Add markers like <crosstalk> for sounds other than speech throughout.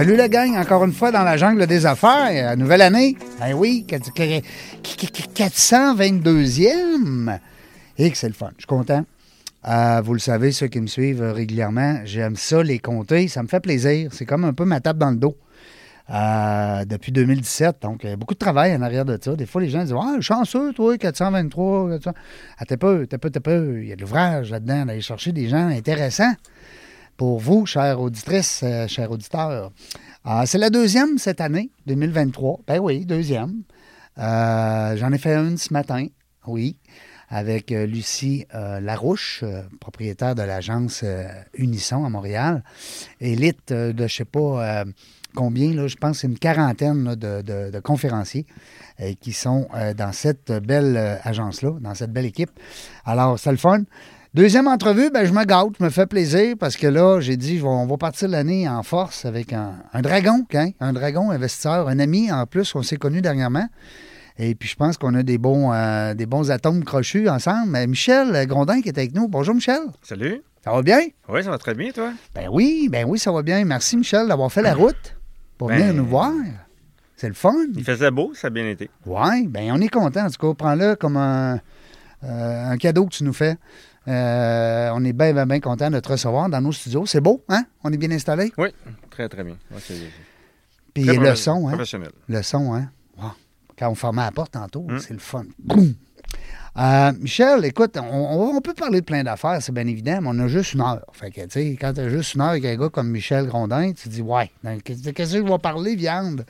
Salut la gang, encore une fois dans la jungle des affaires. Nouvelle année. Ben oui, 422e. Et que c'est le fun. Je suis content. Euh, vous le savez, ceux qui me suivent régulièrement, j'aime ça, les compter. Ça me fait plaisir. C'est comme un peu ma tape dans le dos. Euh, depuis 2017. Donc, il y a beaucoup de travail en arrière de ça. Des fois, les gens disent Ah, chanceux, toi, 423. 400. Ah, t'es peu, t'es peu, t'es peu. Il y a de l'ouvrage là-dedans, d'aller chercher des gens intéressants pour vous, chères auditrices, euh, chers auditeurs. Ah, c'est la deuxième cette année, 2023. Ben oui, deuxième. Euh, J'en ai fait une ce matin, oui, avec euh, Lucie Larouche, propriétaire de l'agence Unisson à Montréal. Élite de, je ne sais pas combien, là, je pense une quarantaine de, conférenciers qui sont dans cette belle agence-là, dans cette belle équipe. Alors, c'est le fun. Deuxième entrevue, ben, je me gâte, je me fais plaisir parce que là, j'ai dit, on va partir l'année en force avec un, un dragon, hein, un dragon investisseur, un ami en plus, on s'est connu dernièrement. Et puis, je pense qu'on a des bons, euh, des bons atomes crochus ensemble. Michel Grondin qui est avec nous. Bonjour, Michel. Salut. Ça va bien? Oui, ça va très bien, toi? Ben oui, ben oui, ça va bien. Merci, Michel, d'avoir fait la route pour Ben- venir nous voir. C'est le fun. Il faisait beau, ça a bien été. Oui, bien, on est content. En tout cas, prends-le comme un, euh, un cadeau que tu nous fais. Euh, on est bien, bien, bien content de te recevoir dans nos studios. C'est beau, hein? On est bien installé? Oui, très, très bien. Ouais, Puis très le son, hein? Professionnel. Le son, hein? Wow. Quand on fermait la porte tantôt, Mm. c'est le fun. Euh, Michel, écoute, on, peut parler de plein d'affaires, c'est bien évident, mais on a juste une heure. Fait que, tu sais, quand tu as juste une heure avec un gars comme Michel Grondin, tu te dis, ouais, qu'est-ce que je vais parler, viande?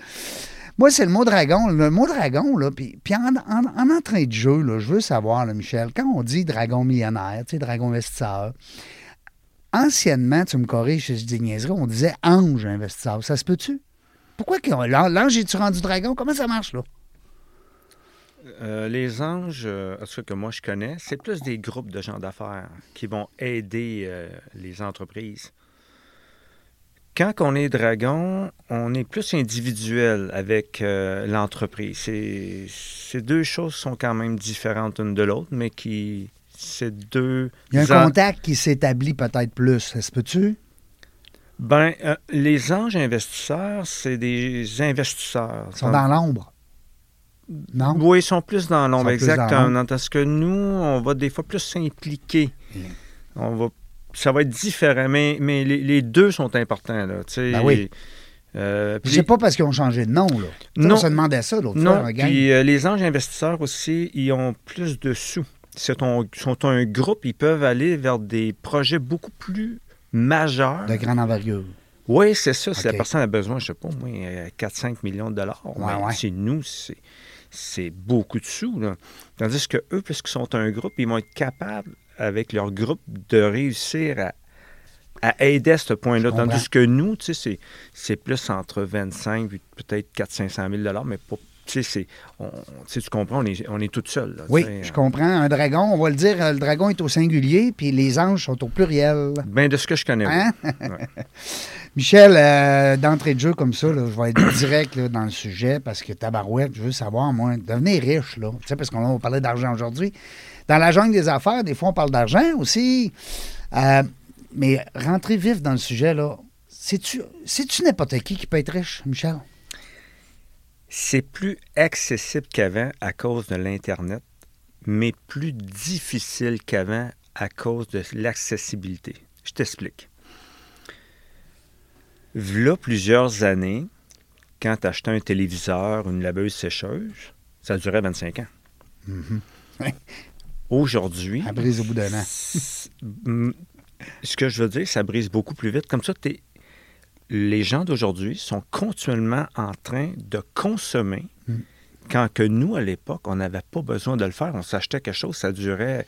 Moi, c'est le mot dragon. Le mot dragon, là, puis, puis en, en, en entrain de jeu, là, je veux savoir, Michel, quand on dit dragon millionnaire, tu sais, dragon investisseur, anciennement, tu me corriges si je dis niaiserie, on disait ange investisseur. Ça se peut-tu? Pourquoi l'ange est-tu rendu dragon? Comment ça marche, là? Euh, les anges, euh, ce que moi je connais, c'est plus des groupes de gens d'affaires qui vont aider euh, les entreprises. Quand on est dragon, on est plus individuel avec euh, l'entreprise. Ces deux choses sont quand même différentes l'une de l'autre, mais qui. C'est deux. Il y a un contact qui s'établit peut-être plus. Ça se peut-tu? Ben, euh, les anges investisseurs, c'est des investisseurs. Ils sont dans l'ombre. Non? Oui, ils sont plus dans l'ombre, exactement. Parce que nous, on va des fois plus s'impliquer. Mm. On va, ça va être différent, mais, mais les, les deux sont importants. Là. Ben oui. Euh, puis- C'est pas parce qu'ils ont changé de nom, là. Non. On se demandait ça l'autre fois, puis euh, les anges investisseurs aussi, ils ont plus de sous. C'est Ils sont un groupe, ils peuvent aller vers des projets beaucoup plus majeurs. De grande envergure. Oui, c'est ça. Si la personne a besoin, je sais pas, moi, 4-5 millions de dollars. Ouais, ouais. chez nous, c'est, c'est beaucoup de sous. Là. Tandis que eux, puisqu'ils sont un groupe, ils vont être capables, avec leur groupe, de réussir à, à aider à ce point-là. Tandis que nous, tu sais, c'est, plus entre 25 et peut-être 400-500 000 dollars, mais pas. Tu c'est, comprends, on est, on est tout seul. là, Oui, je comprends. Un dragon, on va le dire, le dragon est au singulier, puis les anges sont au pluriel. Ben, de ce que je connais. oui. Hein? Ouais. <laughs> Michel, euh, d'entrée de jeu comme ça, là, je vais être direct là, dans le sujet parce que tabarouette, je veux savoir, moi, devenir riche, là. Tu sais, parce qu'on va parler d'argent aujourd'hui. Dans la jungle des affaires, des fois, on parle d'argent aussi. Euh, mais rentrer vif dans le sujet, là, c'est-tu n'importe qui qui peut être riche, Michel? C'est plus accessible qu'avant à cause de l'Internet, mais plus difficile qu'avant à cause de l'accessibilité. Je t'explique. V'là plusieurs années, quand tu achetais un téléviseur, une laveuse sécheuse, ça durait 25 ans. Mhm. <laughs> Aujourd'hui, Elle brise au bout d'un an. Mm, ce que je veux dire, ça brise beaucoup plus vite. Comme ça, t'es- les gens d'aujourd'hui sont continuellement en train de consommer Mm. quand que nous, à l'époque, on n'avait pas besoin de le faire. On s'achetait quelque chose, ça durait...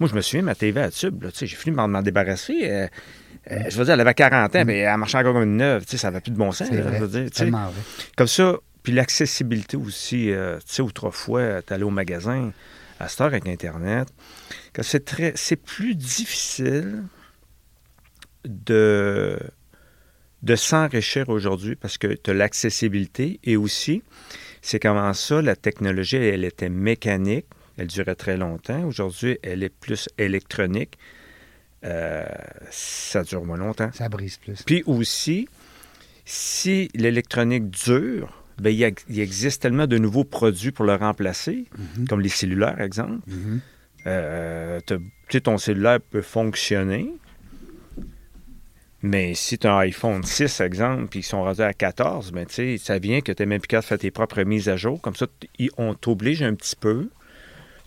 Moi, je me souviens, ma TV à tube, j'ai fini de m'en débarrasser. euh, euh, je veux dire, elle avait 40 ans, mais elle marchait encore comme une neuve. Ça n'avait plus de bon sens. Mm. C'est là, vrai. je veux dire, tu sais. Tellement vrai. Comme ça, puis l'accessibilité aussi. euh, tu sais, autrefois, tu allais au magasin, à cette heure avec Internet, que c'est très, c'est plus difficile de, de s'enrichir aujourd'hui parce que tu as l'accessibilité et aussi, c'est comment ça, la technologie, elle était mécanique, elle durait très longtemps. Aujourd'hui, elle est plus électronique. Euh, ça dure moins longtemps. Ça brise plus. Puis aussi, si l'électronique dure, ben, il, y a- il existe tellement de nouveaux produits pour le remplacer, Mhm. comme les cellulaires, exemple. Mhm. Euh, tu sais, ton cellulaire peut fonctionner, mais si tu as un iPhone 6, exemple, puis ils sont rendus à 14, ben, tu sais, ça vient que tu n'es même plus capable de faire tes propres mises à jour. Comme ça, on t'oblige un petit peu.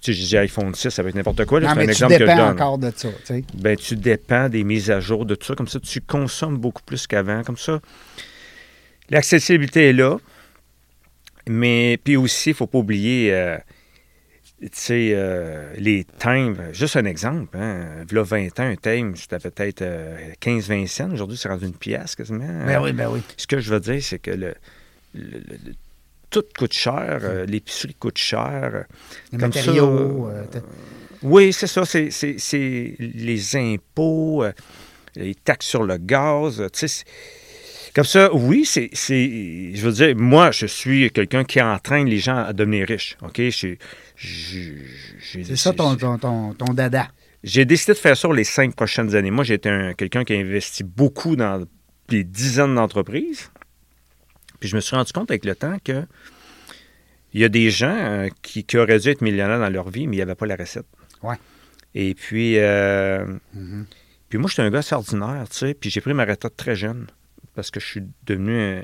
Tu sais, je dis iPhone 6, ça va être n'importe quoi. c'est un tu exemple que je dépends donne encore de ça. tu sais. ben, tu dépends des mises à jour de tout ça. Comme ça, tu consommes beaucoup plus qu'avant. Comme ça, l'accessibilité est là. Mais puis aussi, il ne faut pas oublier, euh, euh, les timbres. Juste un exemple. Hein, là, 20 ans, un timbre, c'était peut-être euh, 15-20 cents. Aujourd'hui, c'est rendu une pièce quasiment. Ben oui, ben oui. Ce que je veux dire, c'est que le, le- le- le- tout coûte cher. euh, L'épicerie coûte cher. Les Comme matériaux. euh, Oui, c'est ça. C'est, les impôts, euh, les taxes sur le gaz. euh, tu sais, comme ça, oui, c'est, c'est- Je veux dire, moi, je suis quelqu'un qui entraîne les gens à devenir riches. OK? J'ai, j'ai- j'ai- c'est ça ton, ton, ton, ton dada. J'ai décidé de faire ça les cinq prochaines années. Moi, j'étais un, quelqu'un qui a investi beaucoup dans des dizaines d'entreprises. Puis je me suis rendu compte avec le temps que il y a des gens euh, qui, qui auraient dû être millionnaires dans leur vie, mais il n'y avait pas la recette. Ouais. Et puis, euh, Mhm. puis moi, j'étais un gars ordinaire, tu sais, puis j'ai pris ma retraite très jeune parce que je suis devenu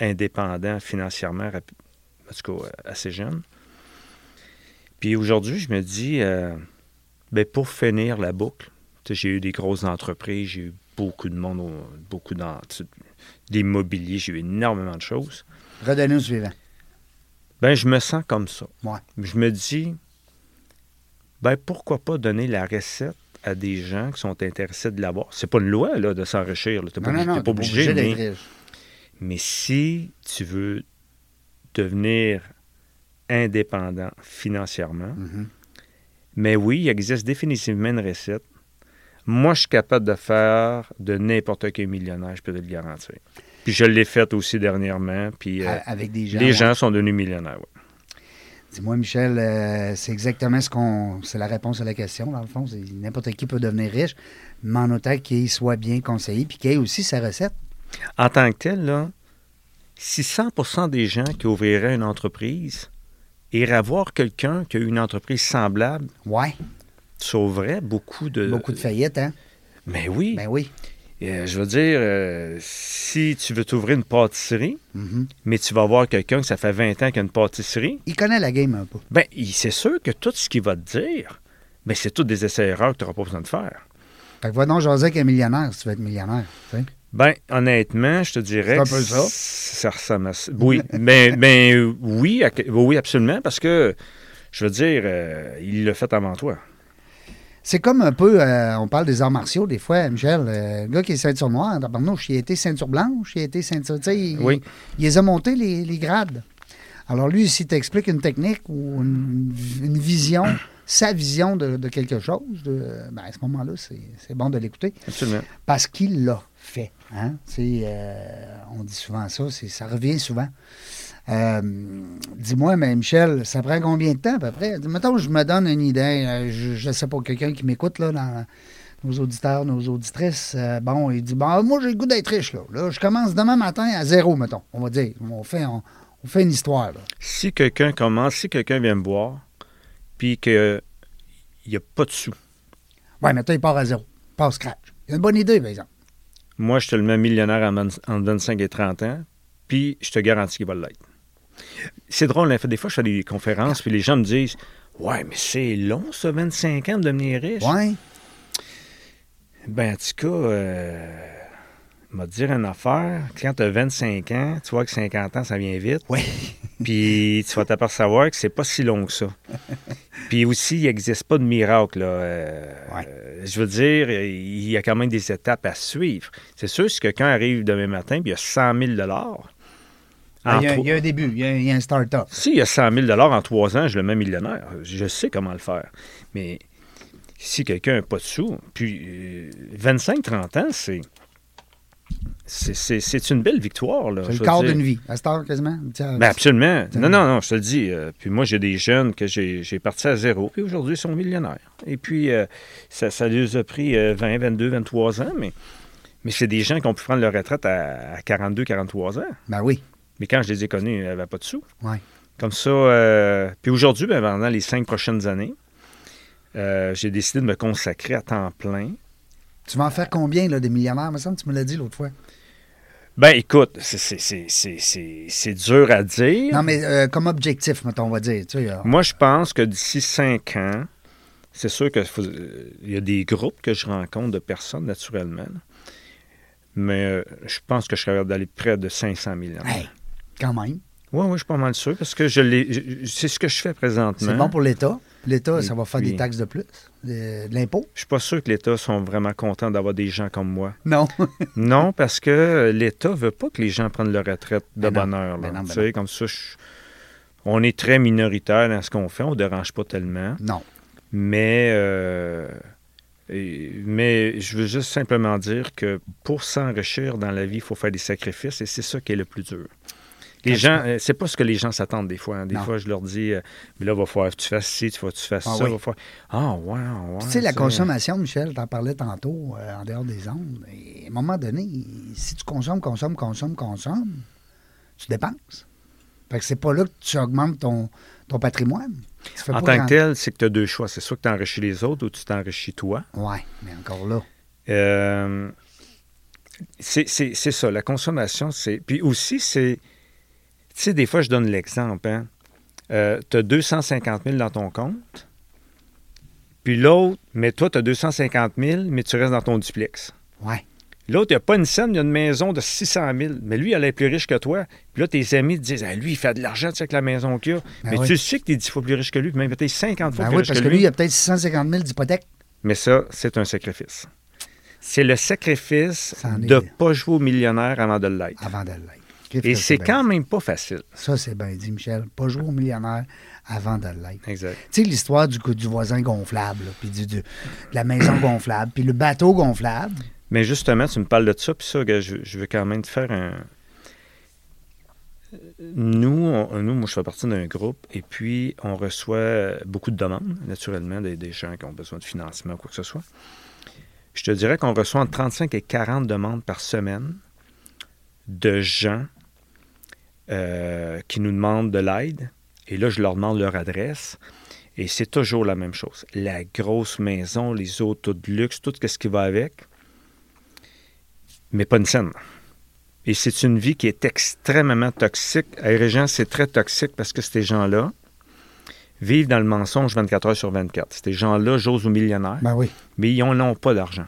indépendant financièrement, en tout cas, assez jeune. Puis aujourd'hui, je me dis, euh, ben, pour finir la boucle, j'ai eu des grosses entreprises, j'ai eu beaucoup de monde, au- beaucoup d'immobilier, j'ai eu énormément de choses. Redonnez au suivant. Ben, je me sens comme ça. Ouais. Je me dis, ben, pourquoi pas donner la recette à des gens qui sont intéressés de l'avoir. C'est pas une loi, là, de s'enrichir. Tu n'es Non, non, non. pas, obligé, d'être mais, mais si tu veux devenir indépendant financièrement, Mhm. mais oui, il existe définitivement une recette. Moi, je suis capable de faire de n'importe quel millionnaire, je peux te le garantir. Puis je l'ai fait aussi dernièrement, puis euh, Avec des gens. les ouais. gens sont devenus millionnaires. Dis-moi, Michel, euh, c'est exactement ce qu'on. C'est la réponse à la question, dans le fond. N'importe qui peut devenir riche, mais en autant qu'il soit bien conseillé puis qu'il ait aussi sa recette. En tant que tel, là, si 100% des gens qui ouvriraient une entreprise iraient voir quelqu'un qui a une entreprise semblable, Ouais. sauverait beaucoup de... Beaucoup de faillites, hein? Mais oui. Ben oui. Euh, je veux dire, euh, si tu veux t'ouvrir une pâtisserie, Mhm. mais tu vas voir quelqu'un que ça fait 20 ans qu'il a une pâtisserie, Il connaît la game un peu. il- c'est sûr que tout ce qu'il va te dire, ben, c'est tout des essais-erreurs que tu n'auras pas besoin de faire. Fait que va donc jaser avec un millionnaire si tu veux être millionnaire. tu sais. Ben, honnêtement, je te dirais. C'est un que peu ça. Ça ressemble à ça. Oui, ben, ben, <laughs> oui, oui, absolument, parce que, je veux dire, euh, il l'a fait avant toi. C'est comme un peu, euh, on parle des arts martiaux des fois, Michel. euh, le gars qui est ceinture noire, tabarnouche, il a été ceinture blanche, il a été ceinture. Tu sais, il, Oui. il les a montés les, les grades. Alors lui, s'il t'explique une technique ou une, une vision, <clears throat> sa vision de, de quelque chose, de, ben, à ce moment-là, c'est bon de l'écouter Absolument. parce qu'il l'a fait. Hein? Euh, on dit souvent ça, c'est- ça revient souvent. Euh, Dis-moi, mais Michel, ça prend combien de temps à peu près? Mettons, je me donne une idée. euh, je ne sais pas, quelqu'un qui m'écoute, là, dans nos auditeurs, nos auditrices, euh, bon, il dit, bon, moi, j'ai le goût d'être riche, là. Là, je commence demain matin à zéro, mettons, on va dire. On fait, on, on fait une histoire, là. Si quelqu'un commence, si quelqu'un vient me voir, puis qu'il n'y a pas de sous, Ouais, mais toi, il part à zéro. Il part au scratch. Il a une bonne idée, par exemple. moi, je te le mets millionnaire en 25 et 30 ans, puis je te garantis qu'il va l'être. C'est drôle, hein, des fois, je fais des conférences, puis les gens me disent Ouais, mais c'est long, ça, 25 ans de devenir riche. Ouais. Ben, en tout cas, euh, m'a dire une affaire. Quand tu as 25 ans, tu vois que 50 ans, ça vient vite. Oui. <laughs> Puis tu vas t'apercevoir que c'est pas si long que ça. <laughs> Puis aussi, il n'existe pas de miracle. Là. Euh, Ouais. euh, je veux dire, il y a quand même des étapes à suivre. C'est sûr, si quelqu'un arrive demain matin il y a 100 000 Ben, en Il y, a, trois- il y a un début, il y a, il y a un start-up. S'il y a 100 000 en trois ans, je le mets millionnaire. Je sais comment le faire. Mais si quelqu'un n'a pas de sous, puis euh, 25-30 ans, c'est. c'est- une belle victoire. C'est le quart d'une vie. À cette heure, quasiment. Ben absolument. Non, non, non, je te le dis. euh, puis moi, j'ai des jeunes que j'ai j'ai parti à zéro, puis aujourd'hui, ils sont millionnaires. Et puis, euh, ça, ça leur a pris euh, 20, 22, 23 ans, mais, mais c'est des gens qui ont pu prendre leur retraite à, à 42, 43 ans. Ben oui. Mais quand je les ai connus, ils n'avaient pas de sous. Ouais. Comme ça. euh, puis aujourd'hui, ben, pendant les cinq prochaines années, euh, j'ai décidé de me consacrer à temps plein. Tu vas en faire combien, là, des millionnaires? me semble que tu me l'as dit l'autre fois. Ben écoute, c'est- dur à dire. Non, mais euh, comme objectif, mettons, on va dire. Tu sais, euh, Moi, je pense que d'ici cinq ans, c'est sûr qu'il y a des groupes que je rencontre de personnes, naturellement. là. Mais euh, je pense que je serais d'aller près de 500 millions. hey, quand même. Oui, oui, je suis pas mal sûr parce que je l'ai. C'est ce que je fais présentement. C'est bon pour l'État. L'État, ça va faire puis- des taxes de plus, de, de l'impôt? Je suis pas sûr que l'État sont vraiment contents d'avoir des gens comme moi. Non. <laughs> Non, parce que l'État veut pas que les gens prennent leur retraite de Ben non. bonne heure. là. Ben non, ben Tu sais, comme ça, je- on est très minoritaire dans ce qu'on fait. On ne dérange pas tellement. non. Mais, euh, mais je veux juste simplement dire que pour s'enrichir dans la vie, il faut faire des sacrifices et c'est ça qui est le plus dur. Les gens, euh, c'est pas ce que les gens s'attendent des fois. hein. Des Non. fois, je leur dis, euh, mais là, il va falloir que tu fasses ci, tu vas que tu fasses Ah ça, oui. va falloir- Ah, ouais, ouais. Tu sais, la consommation, Michel, t'en parlais tantôt, euh, en dehors des ondes. Et à un moment donné, si tu consommes, consommes, consommes, consommes, tu dépenses. Fait que c'est pas là que tu augmentes ton, ton patrimoine. En tant que tel, c'est que tu as deux choix. C'est soit que tu enrichis les autres ou tu t'enrichis toi. Ouais, mais encore là. Euh, c'est ça, la consommation, c'est. Puis aussi, c'est. Tu sais, des fois, je donne l'exemple. Hein? tu as 250 000 dans ton compte, puis l'autre, mais toi, tu as 250 000, mais tu restes dans ton duplex. Ouais. L'autre, il n'y a pas une scène, il y a une maison de 600 000, mais lui, elle est plus riche que toi. Puis là, tes amis te disent, ah, lui, il fait de l'argent, tu sais, avec la maison qu'il a. Ben mais oui. tu sais que tu es 10 fois plus riche que lui, puis même peut-être 50 fois Ben plus oui, riche parce que que lui. lui, il a peut-être 650 000 d'hypothèque. Mais ça, c'est un sacrifice. C'est le sacrifice de ne pas jouer au millionnaire avant de l'être. avant de l'être. Et c'est quand dit? même pas facile. Ça, c'est bien dit, Michel. Pas jouer au millionnaire avant de l'être. Exact. Tu sais, l'histoire du, du voisin gonflable, puis du, du- de la maison gonflable, puis le bateau gonflable. Mais justement, tu me parles de ça, puis ça, je, je veux quand même te faire un. Nous, on- nous, moi, je fais partie d'un groupe, et puis on reçoit beaucoup de demandes, naturellement, des, des gens qui ont besoin de financement ou quoi que ce soit. Je te dirais qu'on reçoit entre 35 et 40 demandes par semaine de gens euh, qui nous demandent de l'aide. Et là, je leur demande leur adresse. Et c'est toujours la même chose. La grosse maison, les autos de luxe, tout ce qui va avec, mais pas une scène. Et c'est une vie qui est extrêmement toxique. À Régent, c'est très toxique parce que ces gens-là vivent dans le mensonge 24 heures sur 24. Ces gens-là, j'ose aux millionnaires, Ben oui. mais ils n'ont pas d'argent.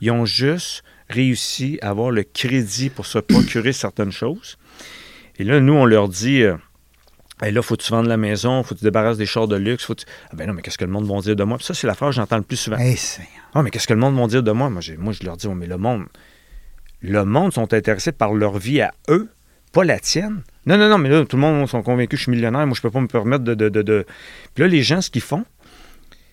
Ils ont juste réussi à avoir le crédit pour se procurer <coughs> certaines choses. Et là, nous, on leur dit euh, là, faut que tu vendes la maison, faut que tu te débarrasses des chars de luxe. Faut que tu... Ah ben non, mais qu'est-ce que le monde va dire de moi? Puis ça, c'est la phrase que j'entends le plus souvent. Hey, c'est- Ah, mais qu'est-ce que le monde va dire de moi? Moi, moi je leur dis, Oh, mais le monde, le monde sont intéressés par leur vie à eux, pas la tienne. Non, non, non, mais là, tout le monde sont convaincus que je suis millionnaire, moi, je peux pas me permettre de. de, de, de- Puis là, les gens, ce qu'ils font,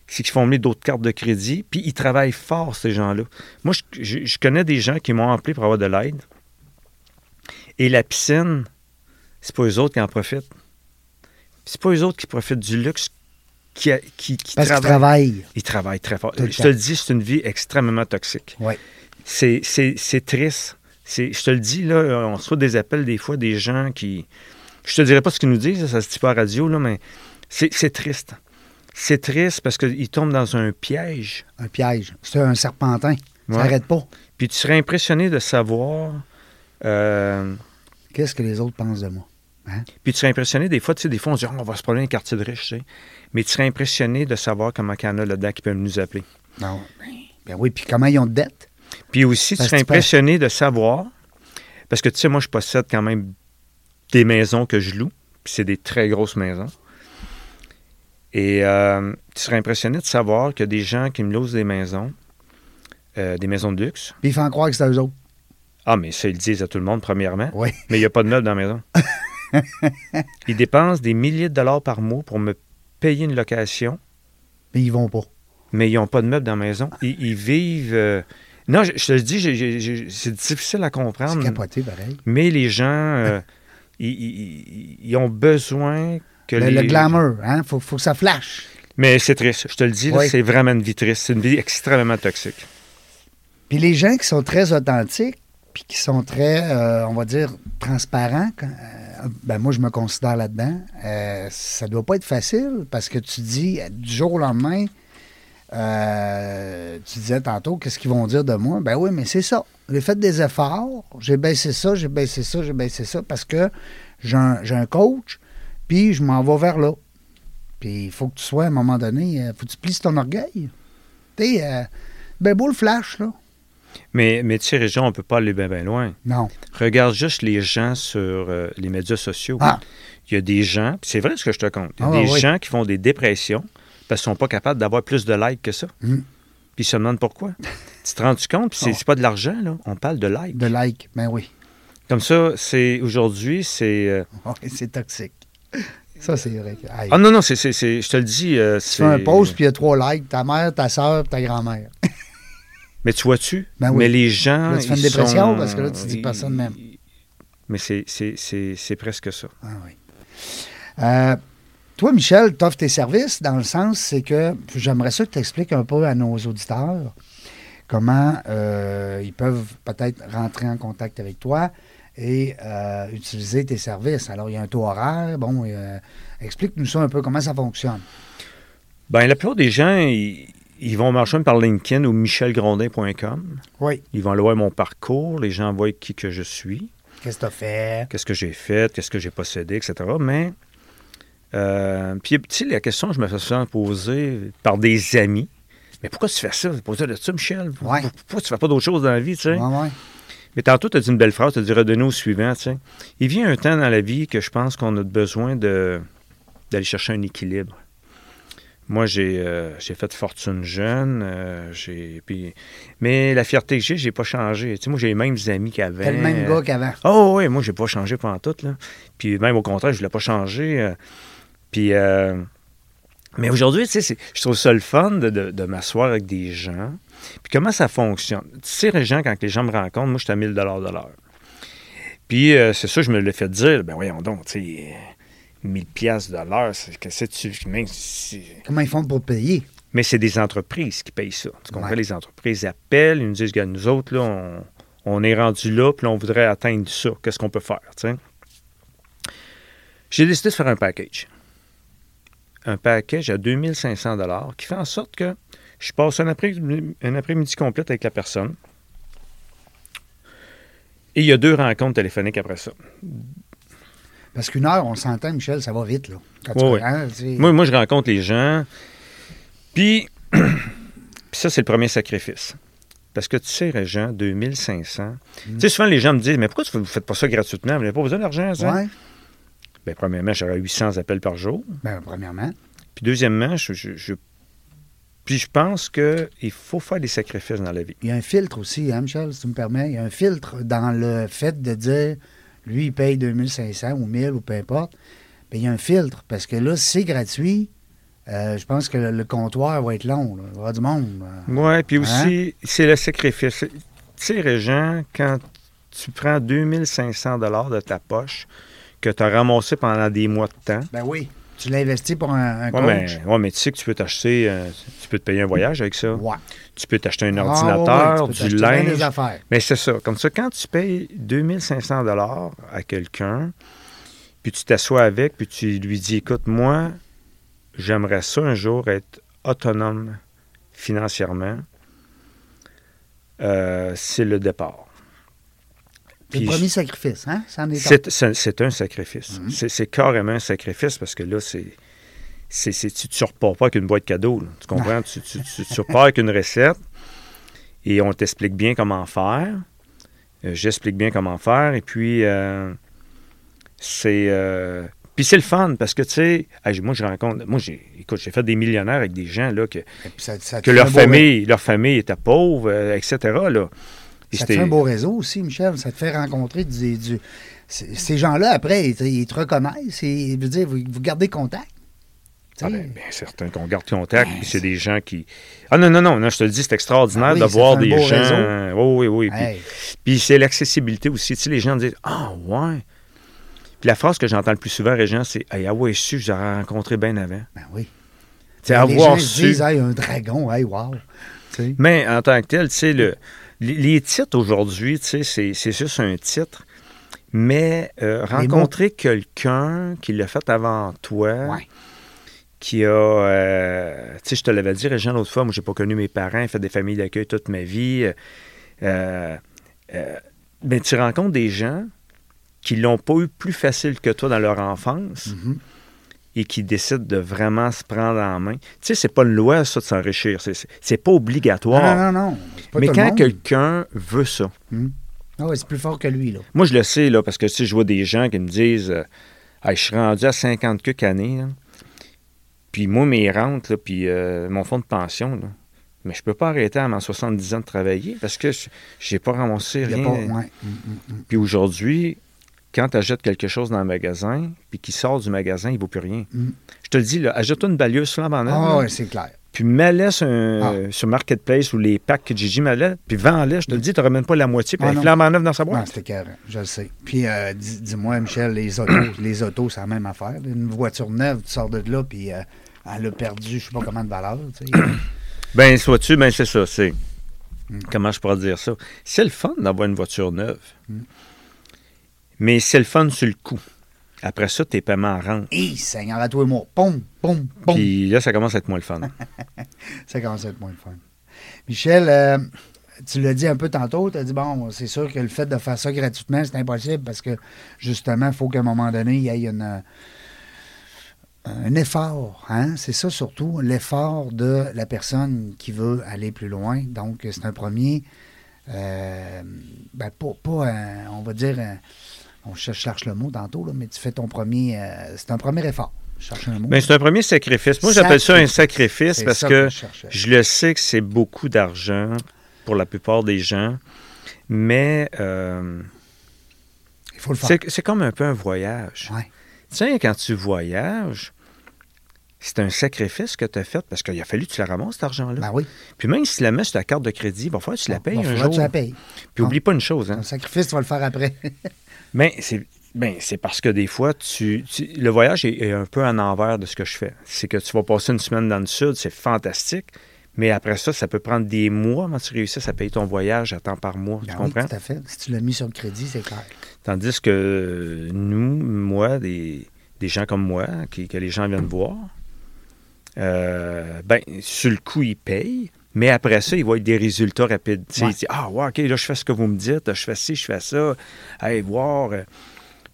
c'est qu'ils font mener d'autres cartes de crédit, puis ils travaillent fort, ces gens-là. Moi, je, je- je connais des gens qui m'ont appelé pour avoir de l'aide. Et la piscine, c'est pas eux autres qui en profitent. C'est pas eux autres qui profitent du luxe qui, a- qui, qui Parce travaillent. travaille. Ils travaillent très fort. Je temps. te le dis, c'est une vie extrêmement toxique. Oui. C'est, c'est, c'est triste. C'est, je te le dis, là, on reçoit des appels des fois des gens qui. Je te dirais pas ce qu'ils nous disent, ça se dit pas à la radio, là, mais c'est, c'est triste. C'est triste parce qu'ils tombent dans un piège. Un piège. C'est un serpentin. Ça Ouais. n'arrête pas. Puis tu serais impressionné de savoir. euh, Qu'est-ce que les autres pensent de moi? Puis tu serais impressionné, des fois, tu sais, des fois, on se dit, Ah, on va se promener un quartier de riche, tu sais. Mais tu serais impressionné de savoir comment il y en a là-dedans qui peuvent nous appeler. Non. Ben, oui, puis comment ils ont de dette? Puis aussi, tu Parce serais que tu impressionné de savoir Parce que, tu sais, moi, je possède quand même des maisons que je loue, puis c'est des très grosses maisons. Et euh, tu serais impressionné de savoir a des gens qui me louent des maisons, euh, des maisons de luxe. Puis ils font croire que c'est eux autres. Ah, mais ça, ils le disent à tout le monde, premièrement. Oui. Mais il n'y a pas de meubles dans la maison. <laughs> ils dépensent des milliers de dollars par mois pour me payer une location, Mais ils vont pas. mais ils n'ont pas de meubles dans la maison. Ils, ils vivent. euh, Non, je, je te le dis, c'est difficile à C'est comprendre. capoté, pareil. Mais les gens, euh, <laughs> ils, ils- ils ont besoin que Le, les... le glamour, hein? Faut, faut que ça flash. Mais c'est triste, je te le dis, Oui. c'est vraiment une vie triste. C'est une vie extrêmement toxique. Puis les gens qui sont très authentiques, puis qui sont très, euh, on va dire, transparents, quand- ben moi, je me considère là-dedans, euh, ça doit pas être facile parce que tu dis, euh, du jour au lendemain, euh, tu disais tantôt, qu'est-ce qu'ils vont dire de moi? Ben oui, mais c'est ça. J'ai fait des efforts, j'ai baissé ça, j'ai baissé ça, j'ai baissé ça parce que j'ai un, coach, puis je m'en vais vers là. Puis il faut que tu sois, à un moment donné, il faut que tu plies ton orgueil. Tu sais, euh, ben beau le flash, là. Mais, mais tu sais, Région, on ne peut pas aller bien loin. Non. Regarde juste les gens sur euh, les médias sociaux. Ah. Il y a des gens, c'est vrai ce que je te compte, il y a Ah, des oui. gens qui font des dépressions parce qu'ils ne sont pas capables d'avoir plus de likes que ça. Mm. Puis ils se demandent pourquoi. <laughs> tu te rends compte? Puis c'est Oh. c'est pas de l'argent, là. On parle de likes. De like, ben oui. Comme ça, c'est aujourd'hui, c'est. euh, <laughs> c'est toxique. Ça, c'est vrai. Ah non, non, c'est, je te le dis. euh, tu fais un post, puis il y a trois likes. Ta mère, ta soeur, ta grand-mère. <laughs> Mais tu vois-tu? Ben oui. Mais les gens. Là, tu fais une dépression sont- parce que là, tu dis personne m'aime. Mais c'est, presque ça. Ah oui. Euh, toi, Michel, tu offres tes services dans le sens, c'est que j'aimerais ça que tu expliques un peu à nos auditeurs comment euh, ils peuvent peut-être rentrer en contact avec toi et euh, utiliser tes services. Alors, il y a un taux horaire. Bon, euh, explique-nous ça un peu, comment ça fonctionne. Ben, la plupart des gens, ils, ils vont marcher par LinkedIn ou michelgrondin.com. Oui. Ils vont aller voir mon parcours. Les gens voient qui que je suis, Qu'est-ce que tu as fait? qu'est-ce que j'ai fait, qu'est-ce que j'ai possédé, etc. Mais, euh, puis, tu sais, la question, je me fais souvent poser par des amis. Mais pourquoi tu fais ça? Poser de ça, Michel? Ouais. Pourquoi tu fais pas d'autre chose dans la vie, tu sais? Ouais, ouais. Mais tantôt, tu as dit une belle phrase, tu as dit redonner au suivant. tu sais. Il vient un temps dans la vie que je pense qu'on a besoin de, d'aller chercher un équilibre. Moi, j'ai, euh, j'ai fait fortune jeune, euh, j'ai, puis, mais la fierté que j'ai, j'ai pas changé. Tu sais, moi, j'ai les mêmes amis qu'avant. T'es le même gars qu'avant. Oh oui, moi, j'ai pas changé pendant tout. Là. Puis même au contraire, je voulais pas changer. euh, puis, euh, mais aujourd'hui, tu sais, c'est- je trouve ça le fun de, de- de m'asseoir avec des gens. Puis comment ça fonctionne? Tu sais, les gens, quand les gens me rencontrent, moi, je suis à 1000 de l'heure. Puis c'est ça, je me l'ai fait dire. Ben voyons donc, tu sais, 1000 piastres de l'heure, c'est que c'est tu Comment ils font pour payer? mais c'est des entreprises qui payent ça. Tu comprends? Ouais. Les entreprises appellent, ils nous disent, nous autres, là, on, on est rendu là, puis on voudrait atteindre ça. Qu'est-ce qu'on peut faire? J'ai décidé de faire un package. Un package à 2500 qui fait en sorte que je passe un après- un après-midi complet avec la personne. Et il y a deux rencontres téléphoniques après ça. Parce qu'une heure, on s'entend, Michel, ça va vite, là. Quand tu Ouais, ouais. tu sais. Moi, moi, je rencontre les gens. Puis, <clears throat> puis ça, c'est le premier sacrifice. Parce que tu sais, Régent, 2500. Tu sais, souvent, les gens me disent Mais pourquoi tu ne faites pas ça gratuitement? Vous n'avez pas besoin d'argent, ça? Ouais. Bien, premièrement, j'aurais 800 appels par jour. Ben, premièrement. Puis, deuxièmement, je, je- je- puis je pense qu'il faut faire des sacrifices dans la vie. Il y a un filtre aussi, hein, Michel, si tu me permets. Il y a un filtre dans le fait de dire, lui, il paye 2500 ou 1000 ou peu importe. Il y a un filtre parce que là, si c'est gratuit, euh, je pense que le, le comptoir va être long. là. Il va y avoir du monde. Oui, puis aussi, c'est le sacrifice. Tu sais, Régent, quand tu prends 2500 de ta poche, que tu as ramassé pendant des mois de temps, Ben oui. Tu l'as investi pour un, un Oui, coach? mais, ouais, mais tu sais que tu peux t'acheter, euh, tu peux te payer un voyage avec ça. Ouais. Tu peux t'acheter un Ah, ordinateur, ouais, ouais, tu peux du linge. des affaires. Mais c'est ça. Comme ça, quand tu payes 2500 dollars à quelqu'un, puis tu t'assois avec, puis tu lui dis, écoute, moi, j'aimerais ça un jour être autonome financièrement, euh, c'est le départ. Le premier sacrifice, hein? C'est, un sacrifice. Mhm. C'est, c'est carrément un sacrifice parce que là, c'est, c'est, c'est- tu ne repars pas avec une boîte cadeau. là. Tu comprends? Tu, tu, tu- tu repars avec une recette et on t'explique bien comment faire. Euh, J'explique bien comment faire. Et puis, euh, c'est. euh, puis c'est le fun parce que, tu sais, moi, je rencontre. Moi, j'ai, écoute, j'ai fait des millionnaires avec des gens, là, que, ça, ça te que leur famille, leur famille était pauvre, etc., là. Et Ça te fait un beau réseau aussi, Michel. Ça te fait rencontrer du- ces gens-là, après, ils te, ils te reconnaissent. Et, je veux dire, vous, vous gardez contact. Ah ben, bien certain qu'on garde contact, puis c'est des gens qui... Ah non, non, non, non je te le dis, c'est extraordinaire Ah oui, de voir des gens... Oui, oui, oui. Puis, Hey, puis c'est l'accessibilité aussi. Tu sais, les gens disent « Ah, ouais! » Puis la phrase que j'entends le plus souvent, Régent, c'est « Hey, ah ouais, su, je l'aurais rencontré bien avant. ben oui. » Tu sais, les avoir gens su... disent, hey, un dragon, hey, wow. Mais en tant que tel, tu sais, le, les, titres aujourd'hui, tu sais, c'est, juste un titre. Mais euh, rencontrer quelqu'un qui l'a fait avant toi, Ouais. qui a. euh, tu sais, je te l'avais dit, Régent, l'autre fois, moi, j'ai pas connu mes parents, j'ai fait des familles d'accueil toute ma vie. Euh, euh, ben, tu rencontres des gens qui l'ont pas eu plus facile que toi dans leur enfance Mhm. Et qui décident de vraiment se prendre en main. Tu sais, c'est pas une loi, ça, de s'enrichir. C'est, pas obligatoire. Non, non, non. pas Mais quand quelqu'un veut ça, Ah ouais, c'est plus fort que lui, là. moi je le sais, là, parce que tu sais, je vois des gens qui me disent euh, Hey, je suis rendu à 50 quelques années, là. puis moi, mes rentes, là, puis euh, mon fonds de pension, là, mais je peux pas arrêter à mes 70 ans de travailler parce que je j'ai pas ramassé rien. pas- ouais. Mm, mm, mm. Puis aujourd'hui, quand tu achètes quelque chose dans le magasin, puis qui sort du magasin, il vaut plus rien. Mm. Je te le dis, achète-toi une balieuse flambant neuve, Ah ouais, c'est clair. puis mets-les sur, Ah. sur Marketplace ou les packs que Gigi mets puis vends-les. Je te le dis, tu n'auras même pas la moitié, puis Ah non. flambant neuve dans sa boîte. c'était carré, je le sais. Puis, euh, dis- dis-moi, Michel, les autos, <coughs> les autos, c'est la même affaire. Une voiture neuve, tu sors de là, puis euh, elle a perdu, je sais pas comment de valeur. tu sais. <coughs> Ben, soit-tu, ben c'est ça, c'est. Mm. Comment je pourrais dire ça? C'est le fun d'avoir une voiture neuve. Mm. Mais c'est le fun sur le coup. Après ça, tes paiements rentrent. Hé, Seigneur, à toi et moi. Pom, pom, pom. Puis là, ça commence à être moins le fun. <laughs> Ça commence à être moins le fun. Michel, euh, tu l'as dit un peu tantôt, tu as dit, bon, c'est sûr que le fait de faire ça gratuitement, c'est impossible parce que, justement, il faut qu'à un moment donné, il y ait une, euh, un effort. Hein? C'est ça surtout, l'effort de la personne qui veut aller plus loin. Donc, c'est un premier, euh, ben, pas, pas un- on va dire, un- on cherche, le mot tantôt, là, mais tu fais ton premier, euh, c'est un premier effort. Je cherche un mot. Mais c'est un premier sacrifice. Moi, j'appelle ça un sacrifice parce que je le sais que c'est beaucoup d'argent pour la plupart des gens. Mais euh, Il faut le faire. c'est comme un peu un voyage. Ouais. Tu sais, quand tu voyages, c'est un sacrifice que tu as fait parce qu'il a fallu que tu la ramasses, cet argent-là. Ben oui. Puis même si tu la mets sur ta carte de crédit, il va falloir que tu la payes Bon, un jour. que tu la payes. Puis oublie pas une chose, hein. Un sacrifice, tu vas le faire après. <laughs> Mais c'est ben, c'est parce que des fois, tu, tu- le voyage est, est un peu en envers de ce que je fais. C'est que tu vas passer une semaine dans le sud, c'est fantastique. Mais après ça, ça peut prendre des mois avant que tu réussisses à payer ton voyage à temps par mois. Ben tu oui, comprends? tout à fait. Si tu l'as mis sur le crédit, c'est clair. Tandis que nous, moi, des, des gens comme moi, qui, que les gens viennent voir, euh, ben, sur le coup, ils payent, mais après ça, ils voient des résultats rapides. Tu sais, Ouais. Ils disent Ah, ouais, OK, là, je fais ce que vous me dites, je fais ci, je fais ça, allez voir.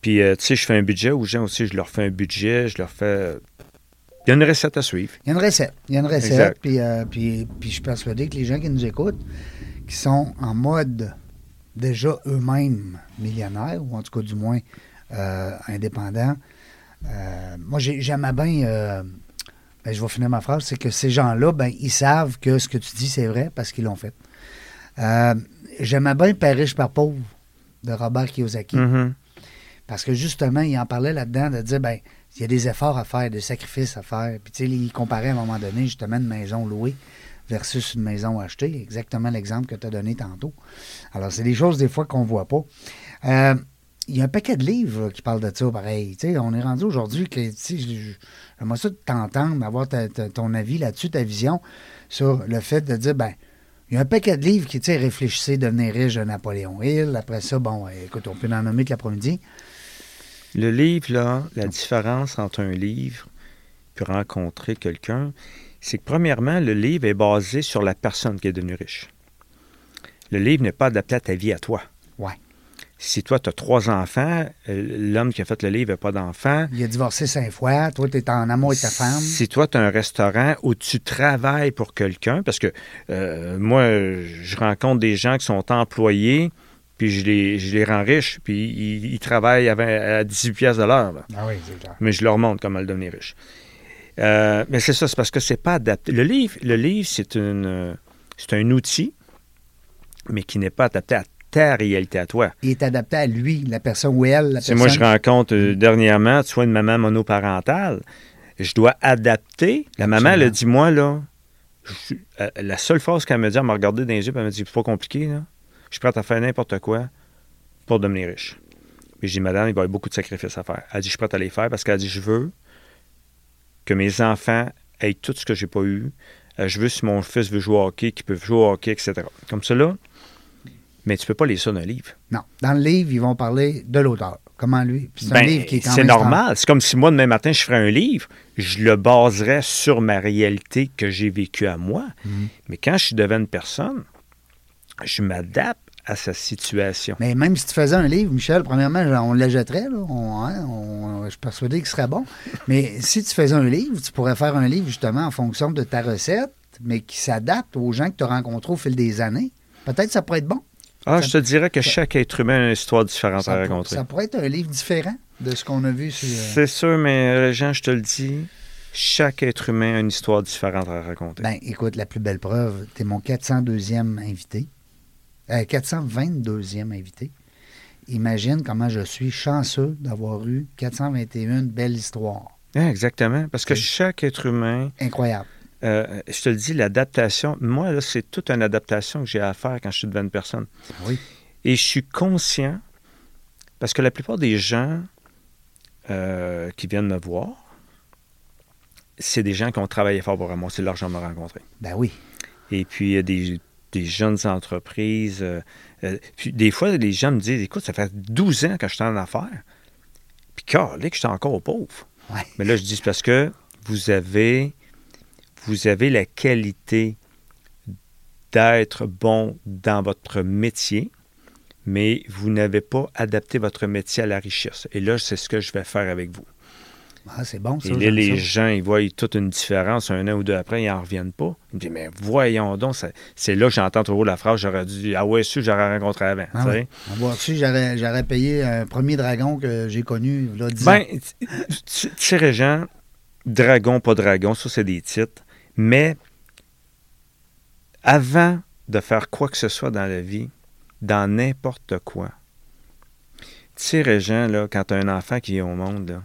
Puis, euh, tu sais, je fais un budget aux gens aussi, je leur fais un budget, je leur fais. Il y a une recette à suivre. Il y a une recette. Il y a une recette. Puis, euh, puis, puis je suis persuadé que les gens qui nous écoutent, qui sont en mode déjà eux-mêmes millionnaires, ou en tout cas du moins euh, indépendants, moi j'ai- j'aimais bien, ben, je vais finir ma phrase, c'est que ces gens-là, ben, ils savent que ce que tu dis, c'est vrai parce qu'ils l'ont fait. Euh, j'aimais bien Père riche, par pauvre de Robert Kiyosaki. Mhm. Parce que justement, il en parlait là-dedans de dire, ben, il y a des efforts à faire, des sacrifices à faire. Puis, tu sais, il comparait à un moment donné, justement, une maison louée versus une maison achetée. Exactement l'exemple que tu as donné tantôt. Alors, c'est des choses, des fois, qu'on ne voit pas. Euh, il y a un paquet de livres là, qui parlent de ça, pareil. On est rendu aujourd'hui que, j'aimerais ça de t'entendre, avoir ta- ta- ton avis là-dessus, ta vision sur le fait de dire, ben, il y a un paquet de livres qui, tu sais, réfléchissez, devenir riche de Napoléon Hill. Après ça, bon, écoute, on peut en nommer que l'après-midi. Le livre, là, la différence entre un livre puis rencontrer quelqu'un, c'est que premièrement, le livre est basé sur la personne qui est devenue riche. Le livre n'est pas adapté à ta vie à toi. Ouais. Si toi, tu as trois enfants, euh, l'homme qui a fait le livre n'a pas d'enfants. Il a divorcé cinq fois. Toi, tu es en amour avec ta femme. Si toi, tu as un restaurant où tu travailles pour quelqu'un, parce que euh, moi, je rencontre des gens qui sont employés, puis je les, je les rends riches, puis ils, ils travaillent à, 20 à 18 pièces de l'heure. Ah oui, c'est clair. Mais je leur montre comment le devenir riche. Euh, mais c'est ça, c'est parce que c'est pas adapté. Le livre, le livre c'est une, c'est un outil, mais qui n'est pas adapté à ta réalité à toi. Il est adapté à lui, la personne ou elle, la personne. moi, je rencontre euh, dernièrement, tu vois, une maman monoparentale, je dois adapter. La maman, elle a dit, moi, là, je euh, la seule phrase qu'elle me dit, elle m'a regardé dans les yeux, elle m'a dit, c'est pas compliqué, là. Je suis prête à faire n'importe quoi pour devenir riche. Puis je dis, madame, il va y avoir beaucoup de sacrifices à faire. Elle dit, je suis prête à les faire parce qu'elle dit, je veux que mes enfants aient tout ce que j'ai pas eu. Euh, je veux, si mon fils veut jouer au hockey, qu'il peut jouer au hockey, etc. Comme ça, là. Mais tu peux pas lire ça dans un livre. Non. Dans le livre, ils vont parler de l'auteur. Comment lui? C'est un Ben, livre qui est quand c'est normal. C'est comme si moi, demain matin, je ferais un livre, je le baserais sur ma réalité que j'ai vécue à moi. Mhm. Mais quand je suis devant une personne, je m'adapte à sa situation. Mais même si tu faisais un livre, Michel, premièrement, on le jetterait. Là. On- hein, on- je suis persuadé qu'il serait bon. <laughs> Mais si tu faisais un livre, tu pourrais faire un livre justement en fonction de ta recette, mais qui s'adapte aux gens que tu as rencontrés au fil des années. Peut-être ça pourrait être bon. Ah, ça- je te dirais que ça- chaque être humain a une histoire différente à raconter. ça pourrait être un livre différent de ce qu'on a vu sur. euh, C'est sûr, mais euh, Jean, je te le dis, chaque être humain a une histoire différente à raconter. Ben, écoute, la plus belle preuve, tu es mon 402e invité. Euh, 422e invité. Imagine comment je suis chanceux d'avoir eu 421 belles histoires. Ah, exactement. Parce que chaque être humain, Incroyable. Euh, je te le dis, l'adaptation, moi, là, c'est toute une adaptation que j'ai à faire quand je suis devant une personne. Oui. Et je suis conscient, parce que la plupart des gens euh, qui viennent me voir, c'est des gens qui ont travaillé fort pour ramasser l'argent de me rencontrer. Ben oui. Et puis, il y a des, des jeunes entreprises. euh, puis, des fois, les gens me disent Écoute, ça fait 12 ans que je suis en affaires. Puis, calé, que je suis encore pauvre. Ouais. Mais là, je dis c'est parce que vous avez, vous avez la qualité d'être bon dans votre métier, mais vous n'avez pas adapté votre métier à la richesse. Et là, c'est ce que je vais faire avec vous. Ah, c'est bon, ça. Et là, les ça. gens, ils voient toute une différence un an ou deux après, ils n'en reviennent pas. Ils me disent, mais voyons donc, ça- c'est là que j'entends toujours la phrase, j'aurais dû, ah ouais, su, j'aurais rencontré avant. Ah sais. Avoir su, j'aurais, j'aurais payé un premier dragon que j'ai connu il y a 10 ans. Ben, sais, Régent, dragon, pas dragon, ça, c'est des titres. Mais avant de faire quoi que ce soit dans la vie, dans n'importe quoi, tu sais, Régent, là, quand tu as un enfant qui est au monde, là,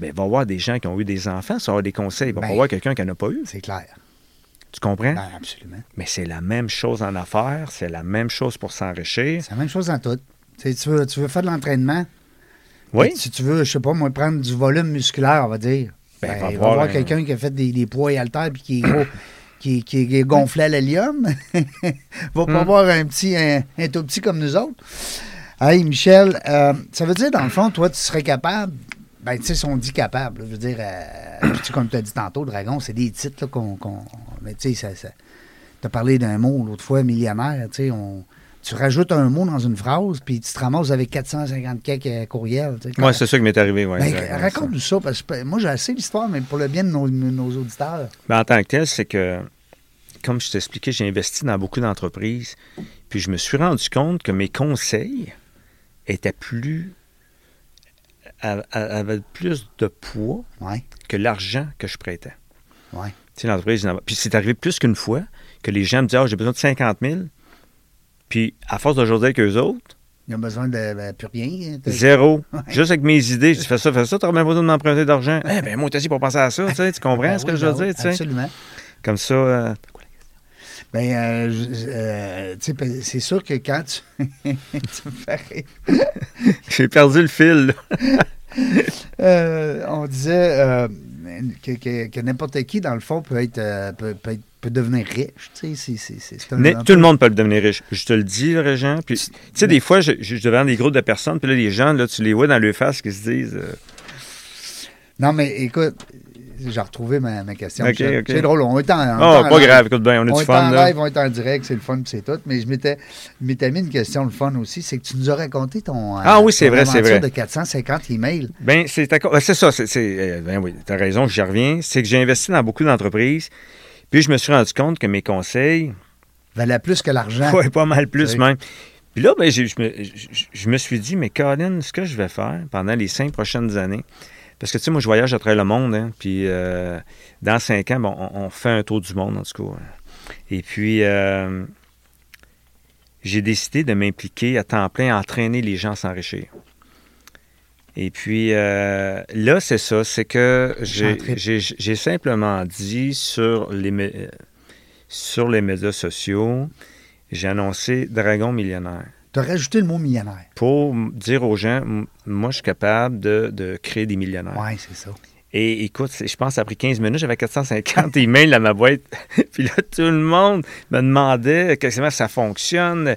ben, il va y avoir des gens qui ont eu des enfants, ça va avoir des conseils. Il va Ben, pas y avoir quelqu'un qui n'en a pas eu. C'est clair. Tu comprends? Ben, absolument. Mais c'est la même chose en affaires, c'est la même chose pour s'enrichir. C'est la même chose en tout. Tu veux, tu veux faire de l'entraînement. Oui. Si tu veux, je sais pas, moi, prendre du volume musculaire, on va dire. Ben, Ben, il va un- quelqu'un qui a fait des, des poids et haltères puis qui est gros. <coughs> Qui, qui est gonflé à l'hélium, <laughs> va pas Hmm. avoir un petit, un, un tout petit comme nous autres. Hey, Michel, euh, ça veut dire, dans le fond, toi, tu serais capable, ben, tu sais, si on dit capable, là, je veux dire, euh, puis <coughs> tu sais, comme tu as dit tantôt, Dragon, c'est des titres là, qu'on. qu'on- mais tu sais, ça, ça, tu as parlé d'un mot l'autre fois, millionnaire, tu sais, on. Tu rajoutes un mot dans une phrase, puis tu te ramasses avec 450 quelques euh, courriels. tu sais. Oui, c'est ça qui m'est arrivé. Ouais, Ben, ça. raconte-nous ça, parce que moi, j'ai assez l'histoire, mais pour le bien de nos, nos auditeurs. Ben, en tant que tel, c'est que, comme je t'expliquais, j'ai investi dans beaucoup d'entreprises. Puis je me suis rendu compte que mes conseils étaient plus. avaient plus de poids Ouais, que l'argent que je prêtais. ouais. Tu sais, l'entreprise. Puis c'est arrivé plus qu'une fois que les gens me disaient Ah, j'ai besoin de 50 000. Puis à force de jaser avec eux autres, Il y a besoin de ben, plus rien. T'as- zéro. <laughs> Ouais. Juste avec mes idées, je dis fais ça, fais ça, t'as même pas besoin de m'emprunter d'argent. Eh ben moi, dit pour penser à ça, tu sais, tu <laughs> comprends Ben ce que oui, je veux ben oui, dire, tu sais? Absolument. Comme ça. euh, Ben, euh, euh, tu sais, c'est sûr que quand tu. <laughs> tu me fais rire. J'ai perdu le fil. là. Euh, on disait euh, que, que- que n'importe qui, dans le fond, peut être, euh, peut, peut être- peut devenir riche. Tu sais, c'est- un- tout peu- le monde peut le devenir riche. Je te le dis, là, Régent. Puis, tu sais, des fois, je, je, devant des groupes de personnes, puis là, les gens, là, tu les vois dans leur face qui se disent euh, Non, mais écoute, j'ai retrouvé ma, ma question. Ok, Michel. ok. C'est drôle, on est en. Oh, en pas live. grave, écoute bien, on a On du est fun, en là. live, on est en direct, c'est le fun, c'est tout. Mais je m'étais, mis une question, le fun aussi, c'est que tu nous as raconté ton. euh, Ah oui, c'est vrai, c'est vrai. de 450 emails. Ben, c'est ben, c'est ça. C'est, c'est, euh, ben oui, t'as raison, j'y reviens. C'est que j'ai investi dans beaucoup d'entreprises. Puis je me suis rendu compte que mes conseils, valait plus que l'argent. <laughs> ouais, pas mal plus Oui. même. Puis là, ben, je, me, je- je me suis dit, mais Colin, ce que je vais faire pendant les cinq prochaines années, parce que tu sais, moi, je voyage à travers le monde, hein, puis euh, dans cinq ans, bon, on, on fait un tour du monde, en tout cas. Et puis, euh, j'ai décidé de m'impliquer à temps plein, à entraîner les gens à s'enrichir. Et puis, euh, là, c'est ça, c'est que j'ai- simplement dit sur les, sur les médias sociaux, j'ai annoncé Dragon millionnaire Tu as rajouté le mot millionnaire. pour dire aux gens, moi, je suis capable de, de créer des millionnaires. Oui, c'est ça. Et écoute, je pense que ça a pris 15 minutes, j'avais 450 emails à ma boîte. <laughs> Puis là, tout le monde me demandait comment ça fonctionne.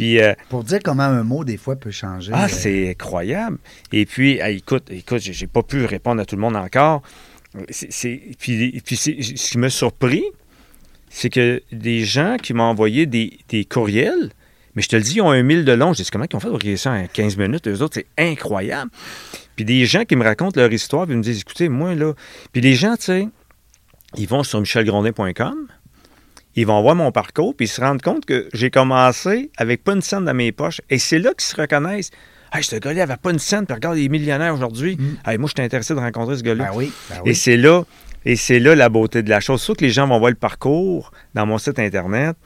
Puis, euh, Pour dire comment un mot, des fois, peut changer. ah, euh, c'est incroyable. Et puis, écoute, écoute, j'ai pas pu répondre à tout le monde encore. C'est- puis, puis ce qui m'a surpris, c'est que des gens qui m'ont envoyé des, des courriels, mais je te le dis, ils ont un mille de long. Je dis, comment ils ont fait pour écrire ça en 15 minutes? Eux autres, c'est incroyable. Puis des gens qui me racontent leur histoire, puis ils me disent, écoutez, moi, là... Puis les gens, tu sais, ils vont sur michelgrondin.com, ils vont voir mon parcours, puis ils se rendent compte que j'ai commencé avec pas une scène dans mes poches. Et c'est là qu'ils se reconnaissent. Hey, ce gars-là avait pas une scène, puis regarde, il est millionnaire aujourd'hui. Mm. Hey, moi, je suis intéressé de rencontrer ce gars-là. Ben oui, ben Et oui. c'est là, et c'est là la beauté de la chose. Sauf que les gens vont voir le parcours dans mon site Internet,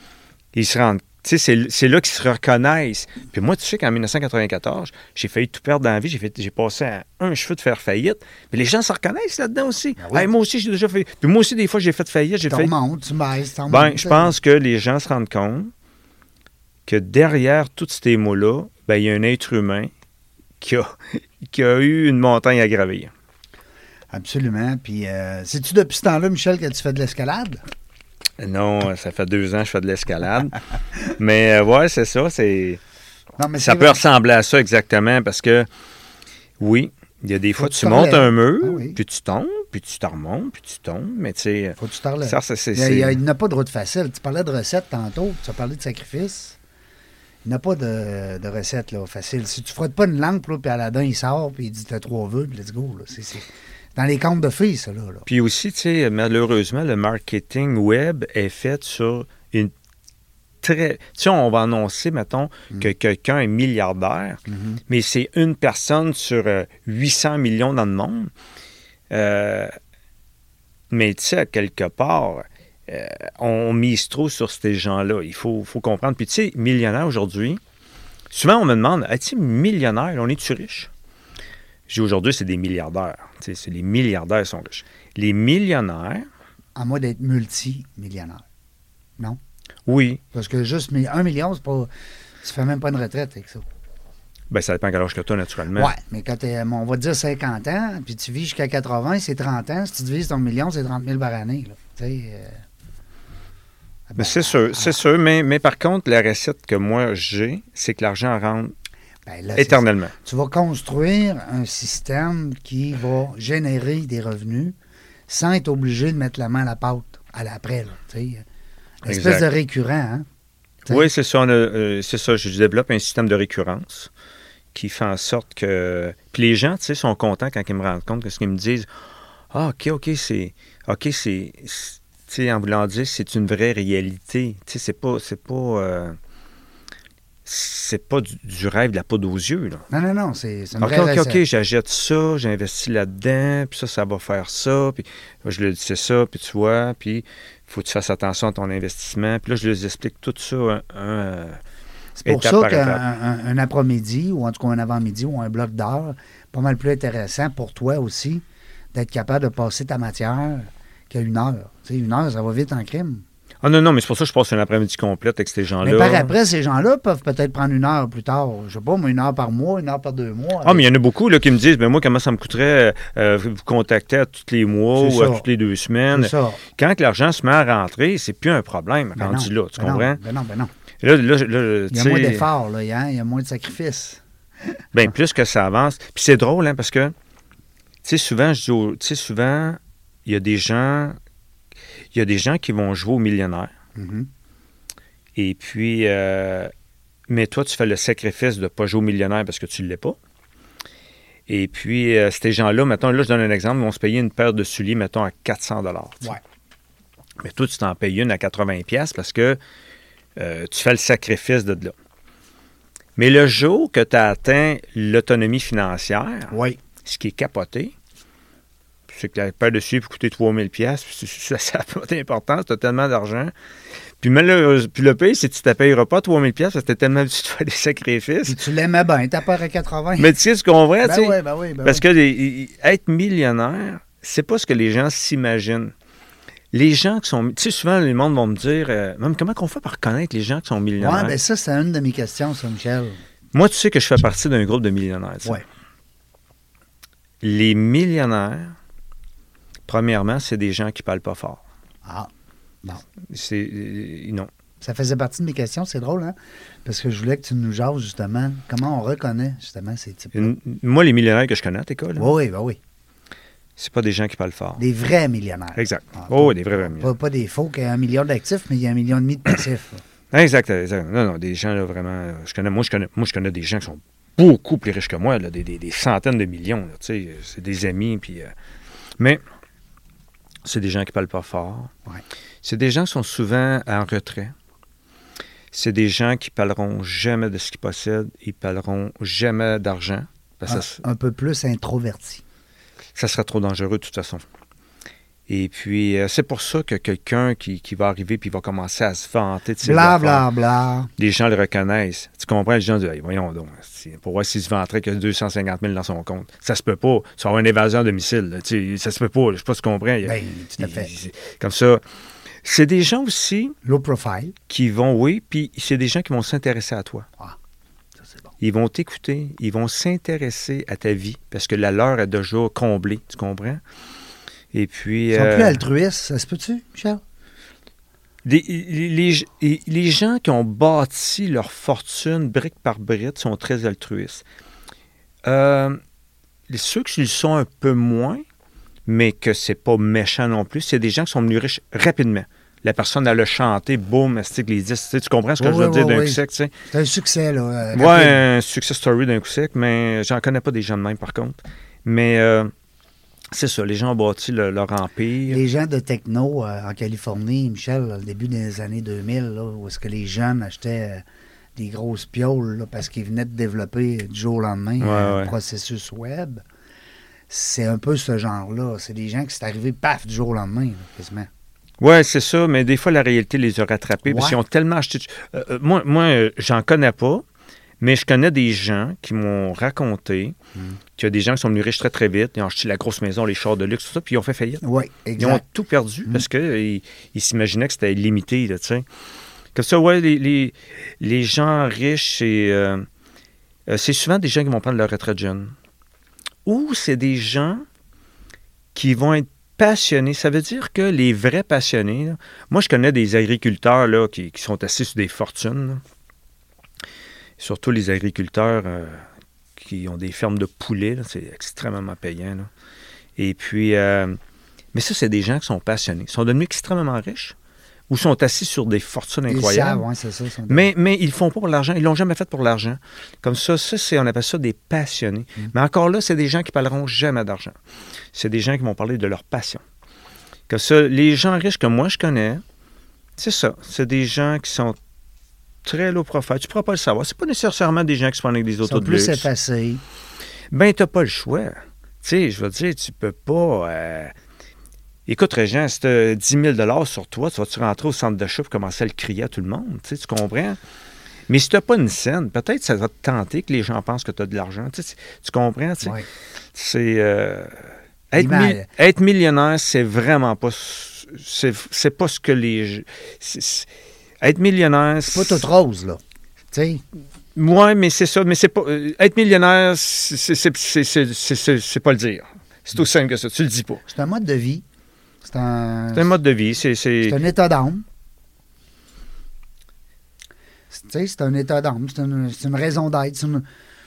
ils se rendent. Tu sais, c'est- là qu'ils se reconnaissent. Puis moi, tu sais qu'en 1994, j'ai failli tout perdre dans la vie. J'ai, passé à un cheveu de faire faillite. Mais les gens se reconnaissent là-dedans aussi. Ben oui. Hey, moi aussi, j'ai déjà fait. Puis moi aussi, des fois, j'ai fait faillite. J'ai Tu fait. tu baisses. Ben, je pense que les gens se rendent compte que derrière tous ces mots-là, ben, il y a un être humain qui a, <laughs> qui a eu une montagne à gravir. Absolument. Puis, euh, c'est-tu depuis ce temps-là, Michel, que tu fais de l'escalade? Non, ça fait deux ans que je fais de l'escalade. <laughs> Mais euh, ouais, c'est ça. C'est, Non, mais ça peut vrai. ressembler à ça exactement parce que, oui, il y a des fois, tu tu te montes un mur, Ah oui. puis tu tombes, puis tu t'en remontes, puis tu tombes. Mais tu sais, Faut que tu te ça, c'est. Il a- a- n'y a pas de route facile. Tu parlais de recettes tantôt, tu as parlé de sacrifice. Il n'y a pas de, de recette là, facile. Si tu frottes pas une là, puis Aladdin, il sort, puis il dit T'as trois vœux, puis let's go. Là. C'est, c'est dans les contes de filles, ça. Là, là. Puis aussi, tu sais, malheureusement, le marketing web est fait sur une très. Tu sais, on va annoncer, mettons, que quelqu'un est milliardaire, Mhm. mais c'est une personne sur euh, 800 millions dans le monde. Euh, mais tu sais, quelque part, euh, on mise trop sur ces gens-là. Il faut, faut comprendre. Puis tu sais, millionnaire aujourd'hui, souvent on me demande, es-tu millionnaire? On est-tu riche? Dis aujourd'hui, c'est des milliardaires. C'est les milliardaires qui sont riches. Les millionnaires, À moins d'être multimillionnaire. oui, Parce que juste un million, c'est pas. Tu fais même pas une retraite avec ça. ben ça dépend quel âge que tu as, naturellement. Ouais, mais quand t'es, on va dire 50 ans, puis tu vis jusqu'à 80, c'est 30 ans. Si tu divises ton million, c'est 30 000 par année. Tu sais. euh, Ben, c'est sûr, c'est sûr. Mais, mais par contre, la recette que moi j'ai, c'est que l'argent rentre ben là, éternellement. tu vas construire un système qui va générer des revenus sans être obligé de mettre la main à la pâte à l'après. Là, tu sais. Une espèce Exact. de récurrent. Hein? Oui, c'est ça. euh, c'est ça. Je développe un système de récurrence qui fait en sorte que. Puis les gens, tu sais, sont contents quand ils me rendent compte que ce qu'ils me disent. Ah, OK, OK, c'est. OK, c'est. c'est- Tu sais, en voulant dire, c'est une vraie réalité. Tu sais, c'est pas. C'est pas. euh, c'est pas du, du rêve de la poudre aux yeux, là. Non, non, non, c'est, une OK, vraie OK. OK, j'achète ça, j'investis là-dedans, puis ça, ça va faire ça, puis je le dis, c'est ça, puis tu vois, puis il faut que tu fasses attention à ton investissement. Puis là, je leur explique tout ça, un, un, C'est pour ça qu'un après-midi, ou en tout cas un avant-midi, ou un bloc d'heure, pas mal plus intéressant pour toi aussi d'être capable de passer ta matière qu'à une heure. Tu sais, une heure, ça va vite en crime. Ah non, non, mais c'est pour ça que je passe une après-midi complète avec ces gens-là. Mais par après, ces gens-là peuvent peut-être prendre une heure plus tard. Je sais pas, moi, une heure par mois, une heure par deux mois. Ah, mais il y en a beaucoup là, qui me disent, ben moi, comment ça me coûterait euh, vous contacter à tous les mois ou à toutes les deux semaines? Ça. Quand l'argent se met à rentrer, c'est plus un problème Ben rendu non, là, tu ben non, comprends? Ben non, ben non. Là, là, là, Il y a moins d'efforts, là, hein, il y a moins de sacrifices. <laughs> Ben, plus que ça avance. Puis c'est drôle, hein, parce que, tu sais, souvent, je dis, tu sais, souvent, il y a des gens, il y a des gens qui vont jouer au millionnaire. Mhm. Et puis, euh, mais toi, tu fais le sacrifice de ne pas jouer au millionnaire parce que tu ne l'es pas. Et puis, euh, ces gens-là, mettons, là, je donne un exemple, ils vont se payer une paire de souliers, mettons, à 400 dollars. Ouais. Mais toi, tu t'en payes une à 80 pièces parce que euh, tu fais le sacrifice de là. Mais le jour que tu as atteint l'autonomie financière, ce qui est capoté, c'est que la paire de peut coûter 3000 pièces, ça n'a pas d'importance, tu as tellement d'argent. Puis malheureusement, puis le pire, c'est que tu ne payeras pas 3000 pièces parce que tu tellement habitué de faire des sacrifices. Puis tu l'aimais bien, t'as peur à 80. Mais tu sais ce qu'on ben tu sais, ben ben parce que les- être millionnaire, c'est pas ce que les gens s'imaginent. Les gens qui sont... Tu sais, souvent, les monde vont me dire, euh, même comment qu'on fait pour reconnaître les gens qui sont millionnaires? Ouais, ben ça, c'est une de mes questions, ça, Michel. Moi, tu sais que je fais partie d'un groupe de millionnaires. tu sais. Ouais. Les millionnaires, premièrement, c'est des gens qui parlent pas fort. Ah, C'est euh, non. ça faisait partie de mes questions, c'est drôle, hein? Parce que je voulais que tu nous jases, justement, comment on reconnaît, justement, ces types Une- Moi, les millionnaires que je connais à l'école, Oui, oui, ben oui. c'est pas des gens qui parlent fort. Des vrais millionnaires. Exact. Ah, oh, oui, des vrais millionnaires. Pas, pas des faux qui ont un million d'actifs, mais il y a un million et demi de passifs. <coughs> Exact, exact. Non, non, des gens là, vraiment. euh, Je connais, moi, je connais, moi, je connais des gens qui sont beaucoup plus riches que moi, là, des, des- des centaines de millions. tu sais, c'est des amis. Puis, euh, mais c'est des gens qui parlent pas fort. Ouais. C'est des gens qui sont souvent en retrait. C'est des gens qui parleront jamais de ce qu'ils possèdent. Ils parleront jamais d'argent. Ça, un peu plus introverti. ça sera trop dangereux de toute façon. Et puis, euh, c'est pour ça que quelqu'un qui, qui va arriver puis va commencer à se vanter de ses Bla, affaires, bla, bla. les gens le reconnaissent. Tu comprends? Les gens disent, Hey, voyons donc, pour voir s'il se vanterait qu'il y a 250 000 dans son compte. Ça se peut pas. Tu vas avoir une évasion à domicile. Tu sais, ça se peut pas. Je sais pas si tu comprends. Il Ben, tout à fait. il- Comme ça. C'est des gens aussi Low profile. qui vont, oui, puis c'est des gens qui vont s'intéresser à toi. Ça, c'est bon. Ils vont t'écouter, ils vont s'intéresser à ta vie parce que la leur est déjà comblée, tu comprends? Et puis. Ils sont euh, plus altruistes, ça se peut-tu, Michel? les, les- les- les gens qui ont bâti leur fortune brique par brique sont très altruistes. Euh, ceux qui le sont un peu moins, mais que c'est pas méchant non plus, c'est des gens qui sont venus riches rapidement. La personne, elle a chanté, boum, stick les 10. Tu, comprends ce que Oui, je veux oui, dire oui, d'un coup sec, tu sais? C'est un succès, là. euh, Ouais, rapide. un success story d'un coup sec, mais j'en connais pas des gens de même, par contre. Mais euh, c'est ça, les gens ont bâti le- leur empire. Les gens de techno euh, en Californie, Michel, au début des années 2000, là, où est-ce que les jeunes achetaient euh, des grosses pioles là, parce qu'ils venaient de développer du jour au lendemain Ouais, un ouais. processus web. C'est un peu ce genre-là. C'est des gens qui sont arrivés, paf, du jour au lendemain, là, quasiment. Ouais, c'est ça, mais des fois, la réalité les a rattrapés parce qu'ils ont tellement acheté. Euh, moi, moi j'en connais pas, mais je connais des gens qui m'ont raconté Mm. qu'il y a des gens qui sont venus riches très, très vite. Ils ont acheté la grosse maison, les chars de luxe, tout ça, puis ils ont fait faillite. Oui, Ils ont tout perdu Mm. parce qu'ils ils s'imaginaient que c'était illimité, là, tu sais. Comme ça, ouais, les, les, les gens riches, c'est, euh, euh, c'est souvent des gens qui vont prendre leur retraite jeune. Ou c'est des gens qui vont être passionnés. Ça veut dire que les vrais passionnés, là, moi, je connais des agriculteurs là, qui, qui sont assis sur des fortunes. là. Surtout les agriculteurs euh, qui ont des fermes de poulets, c'est extrêmement payant. là. Et puis, euh, mais ça, c'est des gens qui sont passionnés. Ils sont devenus extrêmement riches ou sont assis sur des fortunes Ils incroyables. savent, ouais, c'est ça. sont- Mais, mais ils le font pas pour l'argent. Ils l'ont jamais fait pour l'argent. Comme ça, ça c'est, on appelle ça des passionnés. Mm. Mais encore là, c'est des gens qui parleront jamais d'argent. C'est des gens qui vont parler de leur passion. Comme ça, les gens riches que moi je connais, c'est ça. C'est des gens qui sont très low profile. Tu pourras pas le savoir. C'est pas nécessairement des gens qui se prennent avec des autos de plus luxe. effacés. Ben, t'as pas le choix. Tu sais, je veux dire, tu peux pas. euh, Écoute, Régent, si t'as 10 000 sur toi, tu vas-tu rentrer au centre d'achat pour commencer à le crier à tout le monde? Tu sais, tu comprends? Mais si t'as pas une scène, peut-être ça va te tenter que les gens pensent que tu as de l'argent. Tu, sais, tu comprends? tu sais? Ouais. C'est. euh, être, L'image. mi- être millionnaire, c'est vraiment pas. C'est, pas ce que les. Être millionnaire. C'est pas toute rose, là. Tu sais, Oui, mais c'est ça. Mais c'est pas. euh, être millionnaire, c'est, pas le dire. C'est aussi simple que ça. Tu le dis pas. c'est un mode de vie. C'est un, C'est un mode de vie. C'est, un état d'âme. C'est- Tu sais, c'est un état d'âme. C'est une, une raison d'être. Une- Moi,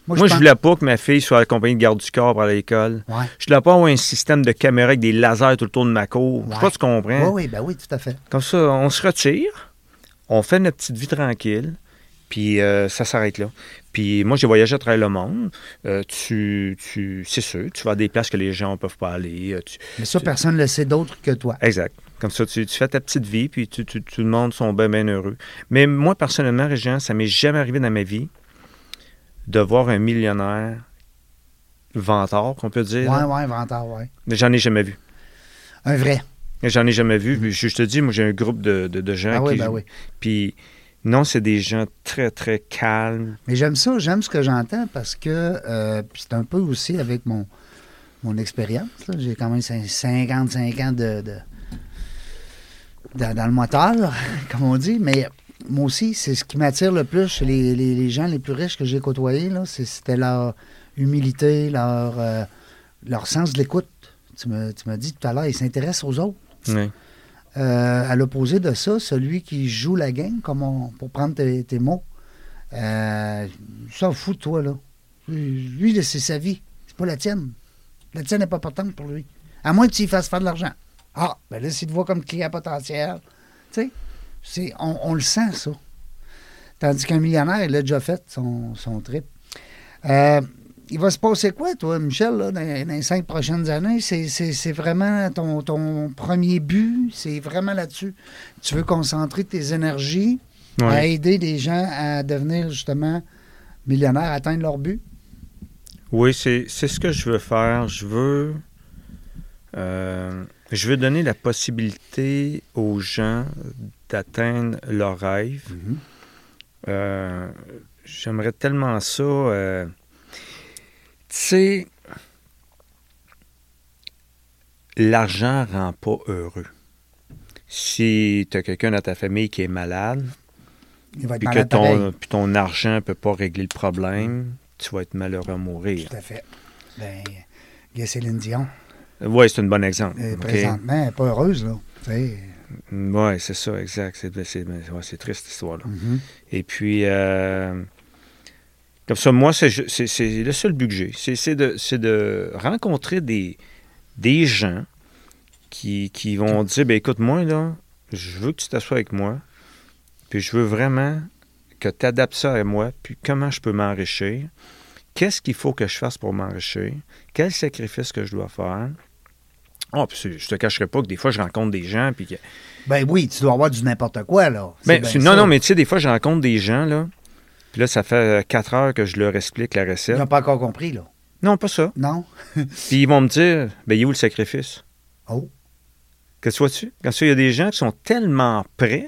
Moi, je pense- voulais pas que ma fille soit accompagnée de garde du corps pour aller à l'école. Ouais. Je voulais pas avoir un système de caméra avec des lasers tout le tour de ma cour. Je sais Ouais. pas si tu comprends. Oui, oui, ben oui, tout à fait. Comme ça, on se retire, on fait notre petite vie tranquille, puis euh, ça s'arrête là. Puis moi, j'ai voyagé à travers le monde. Euh, tu, tu, c'est sûr, tu vas à des places que les gens ne peuvent pas aller. euh, tu- Mais ça, Tu- personne ne le sait d'autre que toi. Exact. Comme ça, tu, tu fais ta petite vie, puis tout le monde sont bien, bien heureux. Mais moi, personnellement, Régent, ça m'est jamais arrivé dans ma vie de voir un millionnaire vantard, qu'on peut dire. Ouais, là. ouais, Vantard. Mais J'en ai jamais vu. Un vrai. J'en ai jamais vu. Je, je te dis, moi, j'ai un groupe de, de- de gens Ah oui, qui. ben oui. Puis non, c'est des gens très, très calmes. Mais j'aime ça, j'aime ce que j'entends parce que euh, c'est un peu aussi avec mon, mon expérience. J'ai quand même cin- 55 ans de, de- dans, dans le moteur, <laughs> comme on dit. Mais moi aussi, c'est ce qui m'attire le plus chez les, les- les gens les plus riches que j'ai côtoyés. C'était leur humilité, leur, euh, leur sens de l'écoute. Tu me, tu m'as dit tout à l'heure, ils s'intéressent aux autres. Oui. Euh, à l'opposé de ça, celui qui joue la game, comme on- pour prendre tes, tes mots, euh, s'en fout de toi, là. Lui, c'est sa vie. C'est pas la tienne. La tienne n'est pas importante pour lui. À moins que tu y fasses faire de l'argent. Ah, ben là, s'il te voit comme client potentiel, tu sais, on, on le sent, ça. Tandis qu'un millionnaire, il a déjà fait son, son trip. Euh, il va se passer quoi, toi, Michel, là, dans, dans les cinq prochaines années? C'est, c'est- c'est vraiment ton, ton premier but? C'est vraiment là-dessus? Tu veux concentrer tes énergies à aider des gens à devenir, justement, millionnaires, atteindre leur but? Oui, c'est c'est ce que je veux faire. Je veux. euh, je veux donner la possibilité aux gens d'atteindre leurs rêves. Euh, J'aimerais tellement ça. euh, sais, l'argent rend pas heureux. Si tu as quelqu'un dans ta famille qui est malade, Il va être puis que malade ton, puis ton argent ne peut pas régler le problème, tu vas être malheureux à mourir. Tout à fait. Ben, Céline Dion. Oui, c'est un bon exemple. Présentement, elle n'est pas heureuse, là. Oui, c'est ça, exact. C'est ouais, triste, cette histoire-là. Mhm. Et puis, euh, comme ça, moi, c'est le seul but que j'ai. C'est- de, de rencontrer des, des gens qui, qui vont dire, ben écoute, moi, là, je veux que tu t'assoies avec moi, puis je veux vraiment que tu adaptes ça à moi, puis comment je peux m'enrichir, qu'est-ce qu'il faut que je fasse pour m'enrichir, quel sacrifice que je dois faire. Oh, puis je te cacherai pas que des fois, je rencontre des gens, puis que, Ben oui, tu dois avoir du n'importe quoi, là. Ben, non, ça. non, mais tu sais, des fois, je rencontre des gens, là, puis là, ça fait euh, quatre heures que je leur explique la Ils recette. n'ont pas encore compris, là. Non, pas ça. Non? <laughs> Puis ils vont me dire, ben, il est où le sacrifice? Oh. Que tu vois-tu? Quand ça, il y a des gens qui sont tellement prêts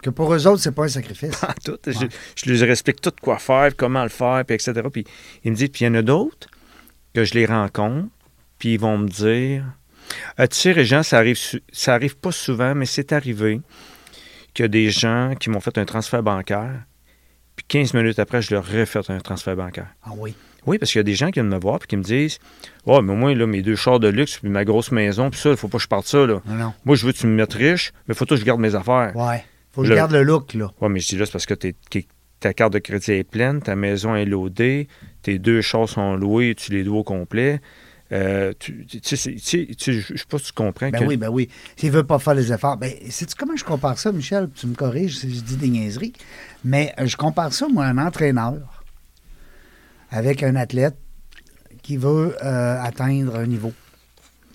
Que pour eux autres, c'est pas un sacrifice. tout. Je, je leur explique tout quoi faire, comment le faire, puis etc. Puis ils me disent, puis il y en a d'autres que je les rencontre, puis ils vont me dire, Ah, tu sais, Régent, ça arrive, ça arrive pas souvent, mais c'est arrivé qu'il y a des gens qui m'ont fait un transfert bancaire, puis 15 minutes après, je leur refait un transfert bancaire. Ah oui. Oui, parce qu'il y a des gens qui viennent me voir puis qui me disent Oh, mais moi, là, mes deux chars de luxe, puis ma grosse maison, puis ça, il faut pas que je parte ça. Là. Non, non. Moi, je veux que tu me mettes riche, mais faut que je garde mes affaires. Ouais. Faut que je garde le look, là. Ouais, mais je dis là, c'est parce que t'es- que ta carte de crédit est pleine, ta maison est loadée, tes deux chars sont loués, tu les dois au complet. Euh, tu, tu, tu sais, tu sais, je sais pas si tu comprends Ben que. oui, ben oui. S'il veut pas faire les efforts. Ben, sais-tu comment je compare ça, Michel? Tu me corriges si je dis des niaiseries. Mais euh, je compare ça, moi, à un entraîneur avec un athlète qui veut euh, atteindre un niveau,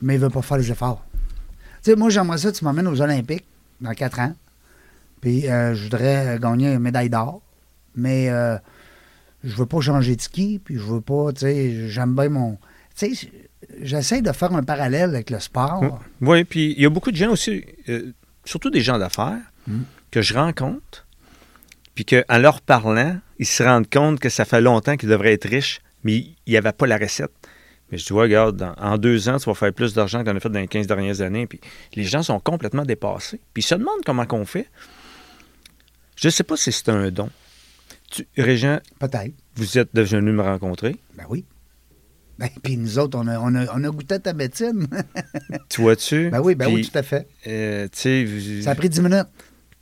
mais il veut pas faire les efforts. Tu sais, moi, j'aimerais ça, tu m'emmènes aux Olympiques dans quatre ans, puis euh, je voudrais gagner une médaille d'or, mais je veux pas changer de ski, puis je veux pas, tu sais, j'aime bien mon... Tu sais, j'essaie de faire un parallèle avec le sport. Oui, puis il y a beaucoup de gens aussi, euh, surtout des gens d'affaires, Mm. que je rencontre, puis qu'en leur parlant, ils se rendent compte que ça fait longtemps qu'ils devraient être riches, mais il n'y avait pas la recette. Mais je dis, ouais, regarde, dans- en deux ans, tu vas faire plus d'argent que tu en as fait dans les 15 dernières années. Puis les gens sont complètement dépassés. Puis ils se demandent comment qu'on fait. Je ne sais pas si c'est un don. Tu, Régent, Peut-être. vous êtes devenu me rencontrer. Ben oui. Ben, <laughs> puis nous autres, on a, on a, on a goûté à ta médecine. <laughs> Tu? Vois-tu? ben oui, ben oui, tout à fait. euh, Ça a pris 10 minutes.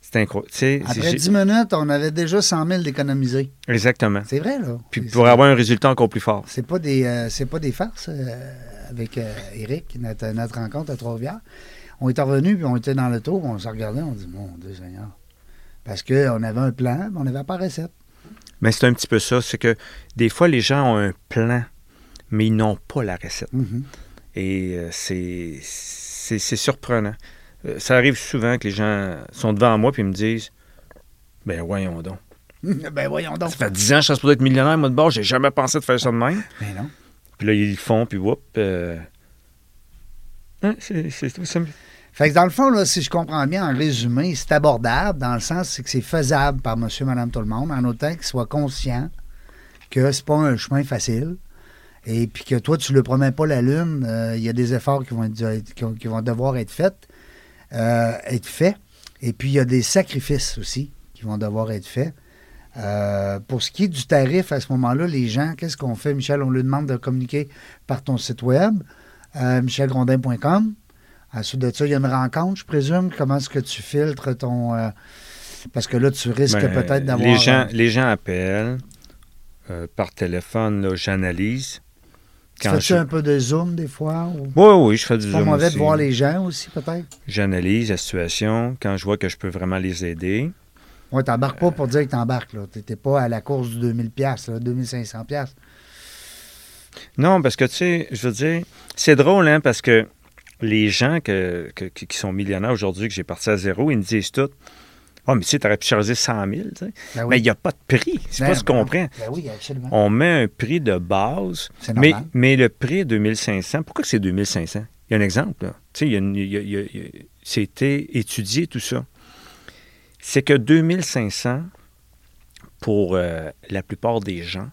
c'est incroyable. Après j'ai- 10 minutes, on avait déjà 100 000 d'économisés. Exactement. C'est vrai, là. Puis pour avoir un résultat encore plus fort. C'est pas des euh, c'est pas des farces euh, avec Eric, notre, notre rencontre à Trois-Rivières. On est revenus, puis on était dans le tour, on se regardait, on dit Mon Dieu Seigneur. Parce qu'on avait un plan, mais on n'avait pas recette. Mais c'est un petit peu ça. C'est que des fois, les gens ont un plan, mais ils n'ont pas la recette. Mhm. Et euh, c'est, surprenant. Euh, ça arrive souvent que les gens sont devant moi et me disent Ben voyons donc. <laughs> ben voyons donc. Ça fait 10 ans que je suis supposé être millionnaire, moi de bord, j'ai jamais pensé de faire ça de même. Mais non. Puis là, ils le font, puis whoop. euh, hein, c'est tout simple. Fait que dans le fond, là, si je comprends bien, en résumé, c'est abordable dans le sens que c'est faisable par monsieur, madame, tout le monde, en autant qu'il soit conscient que c'est pas un chemin facile. Et puis que toi, tu ne le promets pas la lune, euh, il y a des efforts qui vont, être- qui vont- devoir être faits, euh, être faits. Et puis il y a des sacrifices aussi qui vont devoir être faits. Euh, pour ce qui est du tarif, à ce moment-là, les gens, qu'est-ce qu'on fait, Michel? On lui demande de communiquer par ton site web, michelgrondin.com. Ensuite de ça, il y a une rencontre, je présume. Comment est-ce que tu filtres ton. parce que là, tu risques Ben, peut-être d'avoir. Les gens, les gens appellent par téléphone, j'analyse. Tu Quand fais-tu je- un peu de zoom des fois? Ou... Oui, oui, je fais du C'est zoom mauvais aussi. de voir les gens aussi, peut-être? J'analyse la situation. Quand je vois que je peux vraiment les aider, Oui, t'embarques pas pour dire que t'embarques. là. T'étais pas à la course du 2000$, piastres, là, 2500$. piastres. Non, parce que tu sais, je veux dire, c'est drôle, hein, parce que les gens que, qui sont millionnaires aujourd'hui, que j'ai parti à zéro, ils me disent tout. Oh, mais tu sais, t'aurais pu charger 100 000, tu sais. Ben oui. Mais il n'y a pas de prix. C'est Ben, pas ce qu'on ben, comprend. Ben oui, absolument. On met un prix de base, C'est mais, normal. mais le prix est 2500. Pourquoi c'est 2500? Il y a un exemple, là. Tu sais, c'était étudié, tout ça. C'est que 2500, pour euh, la plupart des gens,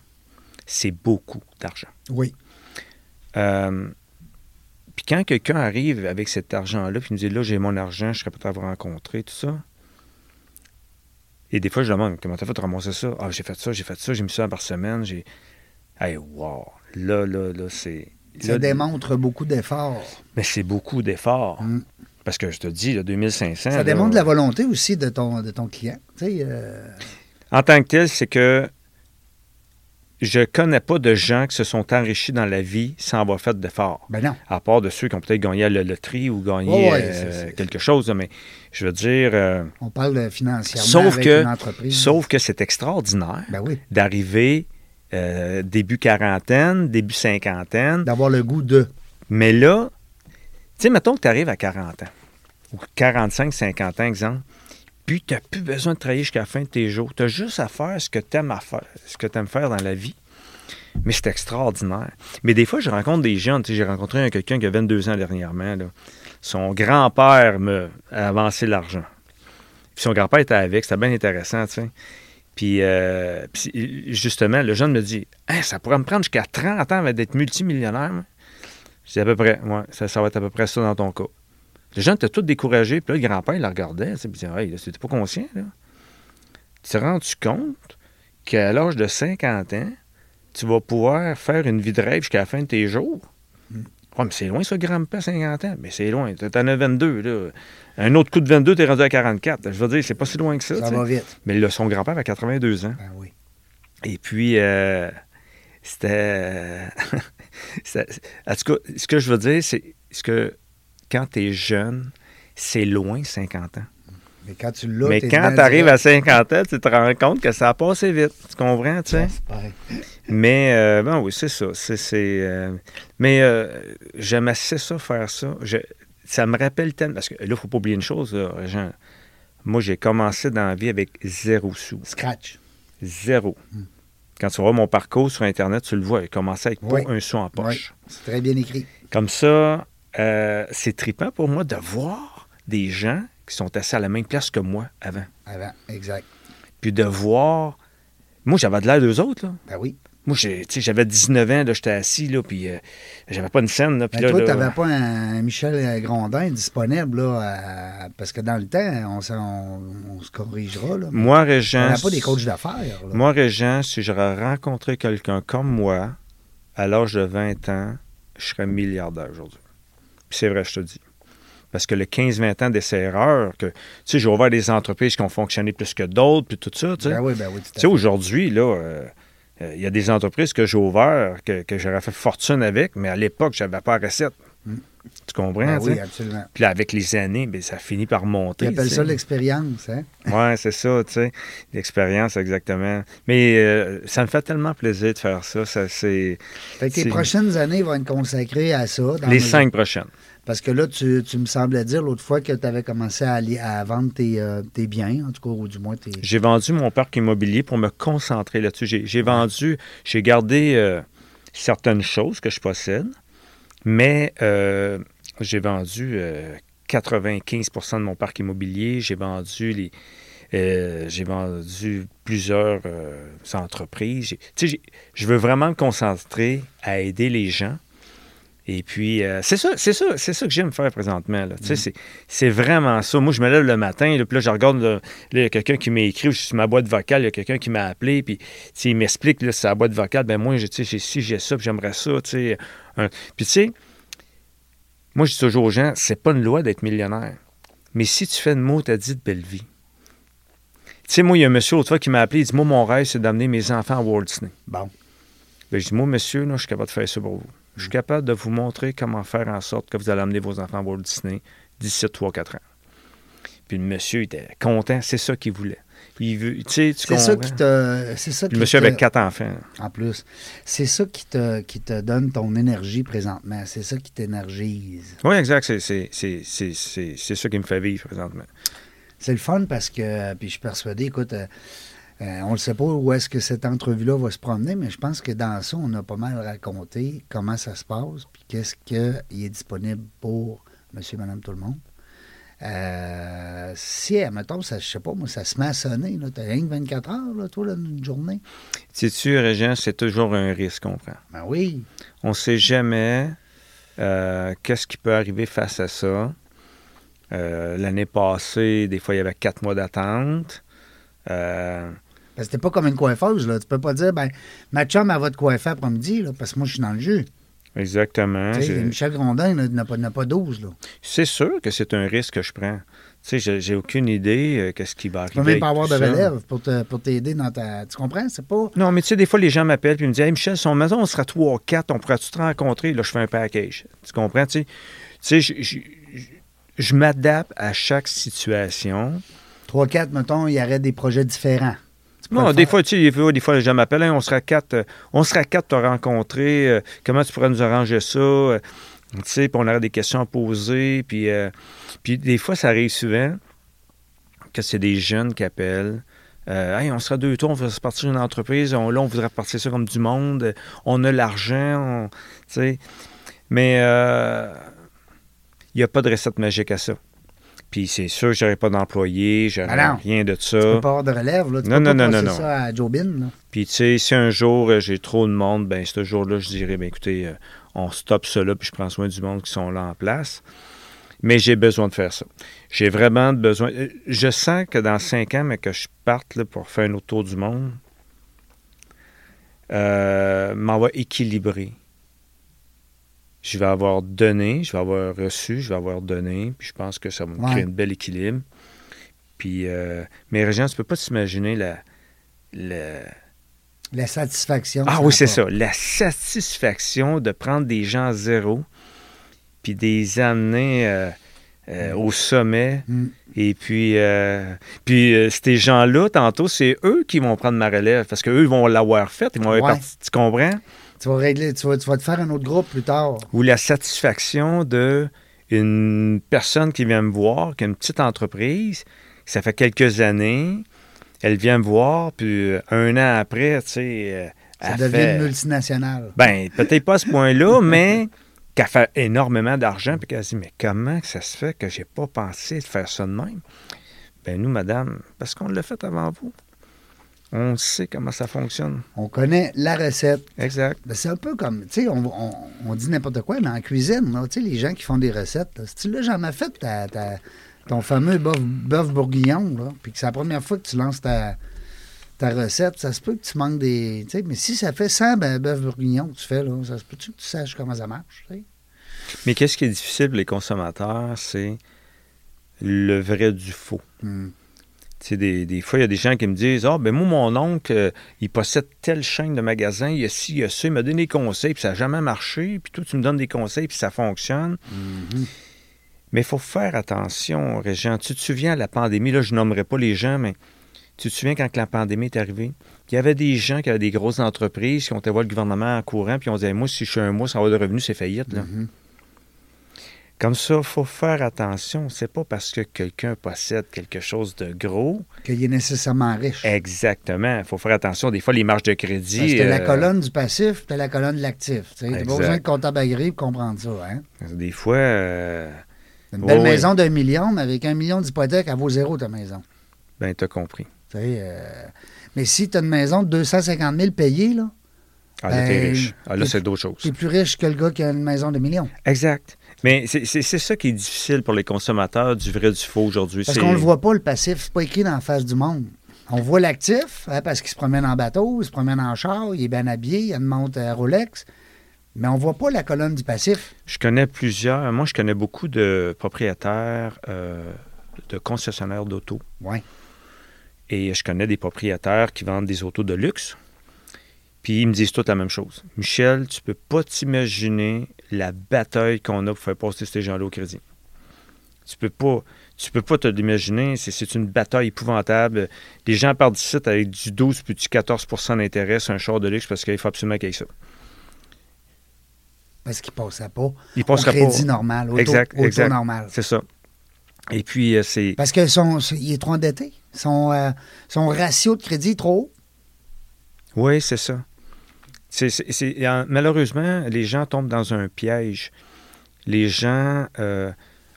c'est beaucoup d'argent. Oui. Euh, puis quand quelqu'un arrive avec cet argent-là, puis me dit là, j'ai mon argent, je serais vous rencontrer, tout ça. Et des fois, je demande comment t'as fait de ramasser ça? Ah, j'ai fait ça, j'ai fait ça, j'ai mis ça par semaine. J'ai. Hey, wow! Là, là, là, c'est. Ça là, démontre beaucoup d'efforts. Mais c'est beaucoup d'efforts. Mm. Parce que je te dis, là, 2500. Ça là, démontre la volonté aussi de ton, de ton client. Euh, En tant que tel, c'est que je connais pas de gens qui se sont enrichis dans la vie sans avoir fait d'efforts. ben non. À part de ceux qui ont peut-être gagné à la loterie ou gagné ouais, euh, quelque chose. mais je veux dire, euh, On parle de financièrement Sauf avec que- une entreprise. sauf que c'est extraordinaire Ben oui. d'arriver euh, début quarantaine, début cinquantaine. D'avoir le goût de. Mais là, tu sais, mettons que tu arrives à 40 ans, ou 45, 50 ans, exemple, puis tu n'as plus besoin de travailler jusqu'à la fin de tes jours. Tu as juste à faire ce que tu aimes faire, ce que faire dans la vie. Mais c'est extraordinaire. Mais des fois, je rencontre des sais, J'ai rencontré un- quelqu'un qui a 22 ans dernièrement. Son grand-père me a avancé l'argent. Puis son grand-père était avec. C'était bien intéressant, tu sais. Puis, euh, justement, le jeune me dit Hein, Ça pourrait me prendre jusqu'à 30 ans d'être multimillionnaire. C'est à peu près, ouais, ça va être à peu près ça dans ton cas. Les gens étaient tous découragés, puis là, le grand-père, il le regardait, tu il disait, hey, là, c'était pas conscient, là. Tu te rends-tu compte qu'à l'âge de 50 ans, tu vas pouvoir faire une vie de rêve jusqu'à la fin de tes jours? Ouais, mais c'est loin, ça, grand-père, 50 ans. Mais c'est loin. T'en as 22, là. Un autre coup de 22, t'es rendu à 44. Je veux dire, c'est pas si loin que ça, Ça tu va vite. Mais là, son grand-père a 82 ans. Ben oui. Et puis, euh, c'était. <laughs> c'était- en tout cas, ce que je veux dire, c'est ce que quand tu es jeune, c'est loin 50 ans. Mais quand tu l'as, Mais quand tu arrives à 50 ans, tu te rends compte que ça a passé vite. Tu comprends, tu sais? Mais, euh, ben oui, c'est ça. C'est, euh, mais euh, j'aime assez ça, faire ça. Je- ça me rappelle tellement. Parce que là, il ne faut pas oublier une chose, là, Jean. Moi, j'ai commencé dans la vie avec zéro sou. Scratch. Zéro. Quand tu vois mon parcours sur Internet, tu le vois. J'ai commencé avec Oui. pas un sou en poche. C'est très bien écrit. Comme ça, euh, c'est trippant pour moi de voir des gens qui sont assis à la même place que moi avant. Avant, exact. Puis de voir. Moi, j'avais de l'air d'eux autres, là. Ben oui. Moi, j'ai- tu sais, j'avais 19 ans, là, j'étais assis, là, puis euh, j'avais pas une scène, là. Puis Ben là, toi, là, n'avais pas un Michel Grondin disponible, là, à- parce que dans le temps, on, se- on- on se corrigera, là. Moi, on Régent, n'a pas des coachs d'affaires, moi, Régent, si j'aurais rencontré quelqu'un comme moi, à l'âge de 20 ans, je serais milliardaire aujourd'hui. Puis c'est vrai, je te dis. Parce que le 15-20 ans d'essai-erreur, que, tu sais, j'ai ouvert des entreprises qui ont fonctionné plus que d'autres, puis tout ça, tu sais. Ben oui, ben oui, Tu sais, aujourd'hui, là, euh, euh, il y a des entreprises que j'ai ouvertes, que, que j'aurais fait fortune avec, mais à l'époque, j'avais pas la recette. Mm. Tu comprends? Ben oui, absolument. Puis là, avec les années, ben, ça finit par monter. Ils appellent ça l'expérience, hein? Oui, c'est ça, tu sais. L'expérience, exactement. Mais euh, ça me fait tellement plaisir de faire ça. ça c'est Fait que C'est- prochaines années vont être consacrées à ça. dans les cinq prochaines. Parce que là, tu, tu me semblais dire l'autre fois que tu avais commencé à, aller- à vendre tes, euh, tes biens, en tout cas, ou du moins tes. J'ai vendu mon parc immobilier pour me concentrer là-dessus. J'ai, j'ai vendu, j'ai gardé euh, certaines choses que je possède, mais euh, j'ai vendu euh, 95% de mon parc immobilier. J'ai vendu les. euh, j'ai vendu plusieurs euh, entreprises. Je veux vraiment me concentrer à aider les gens. Et puis, euh, c'est ça, c'est ça, c'est ça que j'aime faire présentement. là. Sais, c'est, vraiment ça. Moi, je me lève le matin, là, puis là, je regarde, là, il y a quelqu'un qui m'écrit, je suis sur ma boîte vocale, il y a quelqu'un qui m'a appelé, puis il m'explique, là, la boîte vocale, ben moi, je- j'ai ci, j'ai ça, puis j'aimerais ça, tu Puis tu sais, moi, je dis toujours aux gens, c'est pas une loi d'être millionnaire. Mais si tu fais une mot, t'as dit de belle vie. Tu sais, moi, il y a un monsieur l'autre fois qui m'a appelé, il dit, moi, mon rêve, c'est d'amener mes enfants à Walt Disney. Bon. Ben, je dis, moi, monsieur, là, je suis capable de faire ça pour vous. Je suis capable de vous montrer comment faire en sorte que vous allez amener vos enfants à Walt Disney d'ici 3-4 ans. Puis le monsieur était content, c'est ça qu'il voulait. Il veut, tu sais, tu C'est ça qui te. C'est ça qui Le monsieur te- avec quatre enfants. En plus. C'est ça qui te, qui te donne ton énergie présentement. C'est ça qui t'énergise. Oui, exact. C'est, c'est, c'est, c'est, c'est, c'est ça qui me fait vivre présentement. C'est le fun parce que, puis je suis persuadé, écoute, euh, euh, on ne sait pas où est-ce que cette entrevue-là va se promener, mais je pense que dans ça, on a pas mal raconté comment ça se passe, puis qu'est-ce qui est disponible pour monsieur, madame, tout le monde. Euh, si, admettons, ça, je sais pas, moi, ça se met à sonner, là, t'as rien que 24 heures, là, toi, là, une journée. Sais-tu, Régent, c'est toujours un risque qu'on prend? Ben oui. On ne sait jamais euh, qu'est-ce qui peut arriver face à ça. Euh, l'année passée, des fois, il y avait quatre mois d'attente. Euh, Parce que t'es pas comme une coiffeuse, là. Tu peux pas dire, ben, ma chum, elle va te coiffer après-midi, là, parce que moi, je suis dans le jus. exactement. Tu Michel Grondin, n'a pas, pas 12, là. C'est sûr que c'est un risque que je prends. Tu sais, j'ai- aucune idée euh, qu'est-ce qui va Tu arriver. peux même pas avoir de relève pour, te- pour t'aider dans ta. Tu comprends? C'est pas. Non, mais tu sais, des fois, les gens m'appellent et me disent Hey, Michel, son maison, on sera 3 4, on pourra-tu te rencontrer? Là, je fais un package. Tu comprends? Tu sais, tu sais, je, je- je- je m'adapte à chaque situation. 3-4, mettons, il y aurait des projets différents. Non, des fois, tu sais, des fois, gens m'appellent Hey, on sera quatre, euh, on sera quatre te rencontrer. euh, comment tu pourrais nous arranger ça? Euh, tu sais, puis on aurait des questions à poser. Puis, puis des fois, ça arrive souvent que c'est des jeunes qui appellent. Hey, on sera deux tours, on va se partir d'une entreprise. On, là, on voudrait partir ça comme du monde. On a l'argent. tu sais. Mais euh, il n'y a pas de recette magique à ça. Puis c'est sûr que j'aurais pas d'employé, j'aurais non. rien de Tu ça. peux pas avoir de relève, là. Tu Non, peux non, pas non, non, non. ça à Jobin. Puis, tu sais, si un jour euh, j'ai trop de monde, ben ce jour-là, je dirais, ben écoutez, euh, on stoppe cela, puis je prends soin du monde qui sont là en place. Mais j'ai besoin de faire ça. J'ai vraiment besoin. euh, Je sens que dans cinq ans, mais que je parte là, pour faire un autre tour du monde, euh, m'en va équilibrer. Je vais avoir donné, je vais avoir reçu, je vais avoir donné, puis je pense que ça va me Ouais. créer un bel équilibre. Puis, euh, mais Régent, tu peux pas t'imaginer la, la, La satisfaction. ah oui, c'est ça. La satisfaction de prendre des gens à zéro, puis de les amener euh, euh, au sommet. Mm. Et puis, euh, puis euh, ces gens-là, tantôt, c'est eux qui vont prendre ma relève, parce qu'eux, ils vont l'avoir fait. Ils vont Ouais. parti- tu comprends? Tu vas régler, tu vas, tu vas te faire un autre groupe plus tard. Ou la satisfaction de une personne qui vient me voir, qui a une petite entreprise, ça fait quelques années, elle vient me voir, puis euh, un an après, tu sais, euh, Ça devient fait- une multinationale. Ben, <laughs> peut-être pas à ce point-là, mais qu'elle fait énormément d'argent, puis qu'elle se dit, mais comment ça se fait que j'ai pas pensé de faire ça de même? Ben, nous, madame, parce qu'on l'a fait avant vous. On sait comment ça fonctionne. On connaît la recette. Exact. Ben, c'est un peu comme, tu sais, on, on- on dit n'importe quoi, mais en cuisine, là, tu sais, les gens qui font des recettes, là, si tu l'as jamais fait, ta- ta- ton fameux bœuf, bourguignon, là, puis que c'est la première fois que tu lances ta, ta recette, ça se peut que tu manques des... Tu sais, mais si ça fait 100 ben, bœuf bourguignon que tu fais, là, ça se peut-tu que tu saches comment ça marche? Mais qu'est-ce qui est difficile pour les consommateurs, c'est le vrai du faux. Hmm. Des, des fois, il y a des gens qui me disent Ah, ben moi, mon oncle, euh, il possède telle chaîne de magasins, il y a ci, il y a ça, il m'a donné des conseils, puis ça n'a jamais marché, puis toi, tu me donnes des conseils, puis ça fonctionne. Mais il faut faire attention, Régent. Tu te souviens, la pandémie, là, je nommerai pas les gens, mais tu te souviens quand la pandémie est arrivée? Il y avait des gens qui avaient des grosses entreprises qui ont été voir le gouvernement en courant, puis on disait Moi, si je suis un mois sans avoir de revenus, c'est faillite. Là. Mhm. Comme ça, il faut faire attention. C'est pas parce que quelqu'un possède quelque chose de gros. Qu'il est nécessairement riche. Exactement. Il faut faire attention. Des fois, les marges de crédit. Parce que la euh, colonne du passif, t'as la colonne de l'actif. Tu n'as pas besoin de comptable agréé pour comprendre ça. Hein? Des fois. euh, Une belle oui. maison d'un million, mais avec un million d'hypothèque, elle vaut zéro ta maison. ben, t'as compris. Euh, Mais si tu as une maison de 250 000 payée, là, Ah, là, t'es Ben, riche. Ah, là, t'es- c'est d'autres choses. tu es plus riche que le gars qui a une maison de millions. Exact. Mais c'est ça qui est difficile pour les consommateurs du vrai du faux aujourd'hui. Parce qu'on ne le voit pas, le passif. C'est pas écrit dans la face du monde. On voit l'actif, hein, parce qu'il se promène en bateau, il se promène en char, il est bien habillé, il a une montre à Rolex. Mais on voit pas la colonne du passif. Je connais plusieurs. Moi, je connais beaucoup de propriétaires euh, de concessionnaires d'auto. Oui. Et je connais des propriétaires qui vendent des autos de luxe. Puis ils me disent toutes la même chose. Michel, tu peux pas t'imaginer la bataille qu'on a pour faire passer ces gens-là au crédit. Tu peux pas. Tu peux pas te l'imaginer. C'est, c'est une bataille épouvantable. Les gens partent d'ici avec du 12 puis du 14% d'intérêt sur un char de luxe parce qu'il faut absolument qu'il y ait ça. Parce qu'il ne passait pas Ils au passeraient crédit pas. normal, au Exact, taux, au taux exact. normal. C'est ça. Et puis, euh, c'est. Parce que son, il est trop endetté. Son, euh, son ratio de crédit est trop haut. Oui, c'est ça. C'est, c'est- c'est- en- malheureusement, les gens tombent dans un piège. Les gens, euh,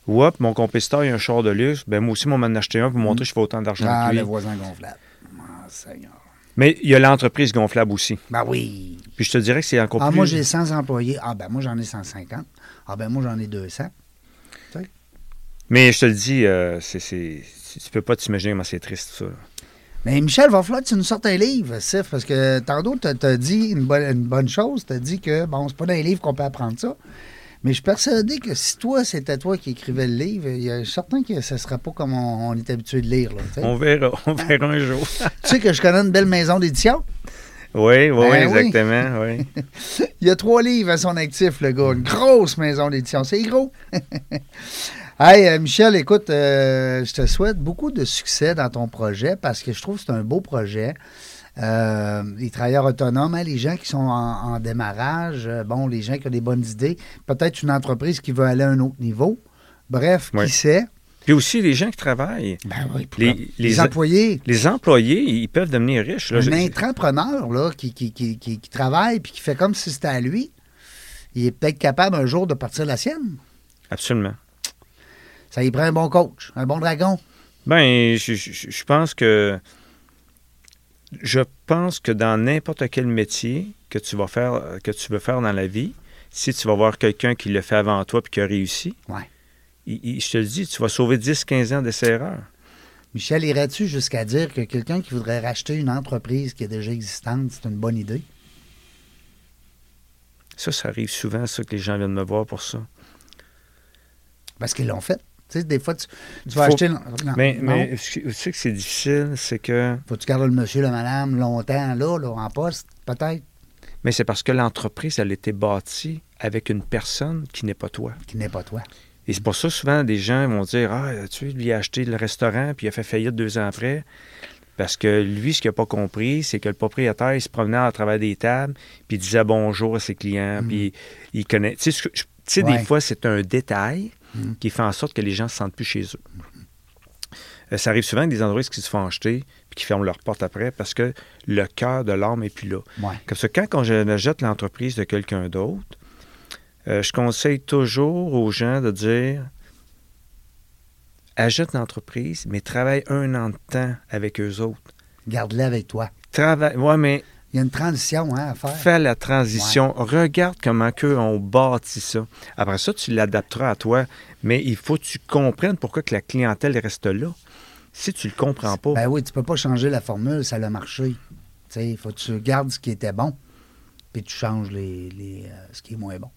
mon compétiteur il a un char de luxe, ben moi aussi, moi, m'en acheter un pour montrer que je fais autant d'argent Ah, que lui. le voisin gonflable. Ah, Seigneur. Mais il y a l'entreprise gonflable aussi. Ben oui. Puis je te dirais que c'est encore Ah, plus. moi, j'ai 100 employés. Ah, ben moi, j'en ai 150. Ah, ben moi, j'en ai 200. Mais je te le dis, euh, c'est, c'est- tu peux pas t'imaginer comment c'est triste, ça. Mais Michel, va falloir que tu nous sortes un livre, Sif, parce que tantôt, tu as dit une bonne, une bonne chose. Tu as dit que, bon, c'est pas dans les livres qu'on peut apprendre ça. Mais je suis persuadé que si toi, c'était toi qui écrivais le livre, il y a certain que ce ne sera pas comme on, on est habitué de lire. Là. On verra, on verra un jour. <laughs> Tu sais que je connais une belle maison d'édition? oui, oui, Ben oui. exactement, oui. <laughs> Il y a trois livres à son actif, le gars. Une grosse maison d'édition. C'est gros. <laughs> hey, euh, Michel, écoute, euh, je te souhaite beaucoup de succès dans ton projet parce que je trouve que c'est un beau projet. Euh, les travailleurs autonomes, hein, les gens qui sont en, en démarrage, euh, bon, les gens qui ont des bonnes idées, peut-être une entreprise qui veut aller à un autre niveau. Bref, qui sait? Puis aussi, les gens qui travaillent, Ben oui, les, les, les, employés. les employés, ils peuvent devenir riches. là. Un Je- intrapreneur là, qui, qui, qui, qui- qui travaille puis qui fait comme si c'était à lui, il est peut-être capable un jour de partir la sienne. Absolument. Ça y prend un bon coach, un bon dragon. Ben, je, je- je pense que je pense que dans n'importe quel métier que tu vas faire, que tu veux faire dans la vie, si tu vas voir quelqu'un qui le fait avant toi puis qui a réussi, Ouais. il- il- je te le dis, tu vas sauver 10-15 ans d'essais erreurs. Michel, irais-tu jusqu'à dire que quelqu'un qui voudrait racheter une entreprise qui est déjà existante, c'est une bonne idée? Ça, ça arrive souvent, ça, que les gens viennent me voir pour ça. Parce qu'ils l'ont fait. Tu sais, des fois, tu, tu vas Faut- acheter. Non, Mais, non. mais que- tu sais que c'est difficile, c'est que. Faut-tu garder le monsieur, la madame longtemps, là, là en poste, peut-être, Mais c'est parce que l'entreprise, elle a été bâtie avec une personne qui n'est pas toi. qui n'est pas toi. Et c'est pour ça, souvent, des gens vont dire Ah, tu sais, lui a acheté le restaurant, puis il a fait faillite deux ans après. Parce que lui, ce qu'il n'a pas compris, c'est que le propriétaire, il se promenait à travers des tables, puis il disait bonjour à ses clients, puis il connaît. Tu sais, ce que- tu sais, Ouais. des fois, c'est un détail Mhm. qui fait en sorte que les gens ne se sentent plus chez eux. Euh, Ça arrive souvent avec des entreprises qui se font acheter, puis qui ferment leurs portes après, parce que le cœur de l'âme n'est plus là. Ouais. Comme ça, quand, je jette l'entreprise de quelqu'un d'autre, euh, je conseille toujours aux gens de dire achète l'entreprise, mais travaille un an de temps avec eux autres. Garde-le avec toi. Travaille, mais Il y a une transition hein, à faire. fais la transition. Regarde comment qu'eux ont bâti ça. Après ça, tu l'adapteras à toi, mais il faut que tu comprennes pourquoi que la clientèle reste là. Si tu le comprends pas, Ben oui, tu peux pas changer la formule, ça a marché. Il faut que tu gardes ce qui était bon, puis tu changes les, les, euh, ce qui est moins bon.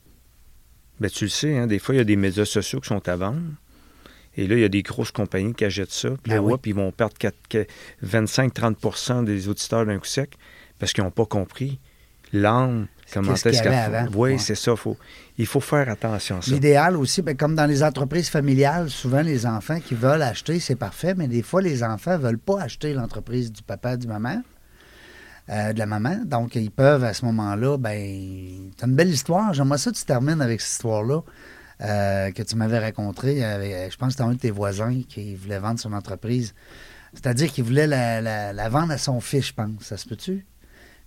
Ben, tu le sais, hein, des fois, il y a des médias sociaux qui sont à vendre. Et là, il y a des grosses compagnies qui achètent ça. Puis Ben là, oui. hop, ils vont perdre 25-30% des auditeurs d'un coup sec parce qu'ils n'ont pas compris l'âme, comment est-ce qu'elle avant? Oui, Ouais. c'est ça. Faut, il faut faire attention à ça. L'idéal aussi, ben, comme dans les entreprises familiales, souvent les enfants qui veulent acheter, c'est parfait, mais des fois, les enfants ne veulent pas acheter l'entreprise du papa, du maman, euh, de la maman. Donc, ils peuvent à ce moment-là, ben, c'est une belle histoire. J'aimerais ça que tu termines avec cette histoire-là euh, que tu m'avais racontée. je pense que c'était un de tes voisins qui voulait vendre son entreprise. C'est-à-dire qu'il voulait la, la- la vendre à son fils, je pense. Ça se peut-tu?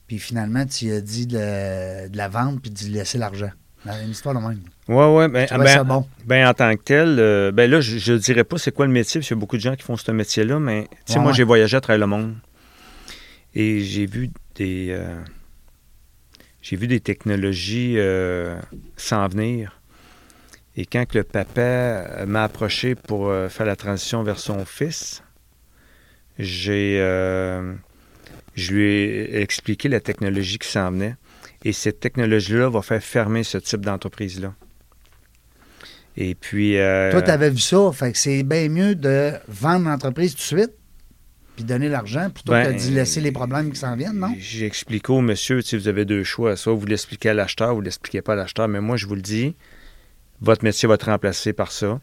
Puis finalement, tu as dit de, de la vendre puis de laisser l'argent. Une histoire de même. Oui, oui. Ben, ben, bon? ben, en tant que tel, euh, ben là, je ne dirais pas c'est quoi le métier, parce qu'il y a beaucoup de gens qui font ce métier-là, mais tu sais, Ouais, moi, ouais. j'ai voyagé à travers le monde et j'ai vu des. euh, j'ai vu des technologies euh, s'en venir. Et quand que le papa m'a approché pour faire la transition vers son fils, j'ai. Je lui ai expliqué la technologie qui s'en venait. Et cette technologie-là va faire fermer ce type d'entreprise-là. Et puis. euh, Toi, tu avais vu ça, fait que c'est bien mieux de vendre l'entreprise tout de suite puis donner l'argent plutôt Ben, que d'y laisser les problèmes qui s'en viennent, non? J'ai expliqué au monsieur, tu sais, vous avez deux choix. Soit vous l'expliquez à l'acheteur, vous ne l'expliquez pas à l'acheteur. Mais moi, je vous le dis, votre métier va être remplacé par ça.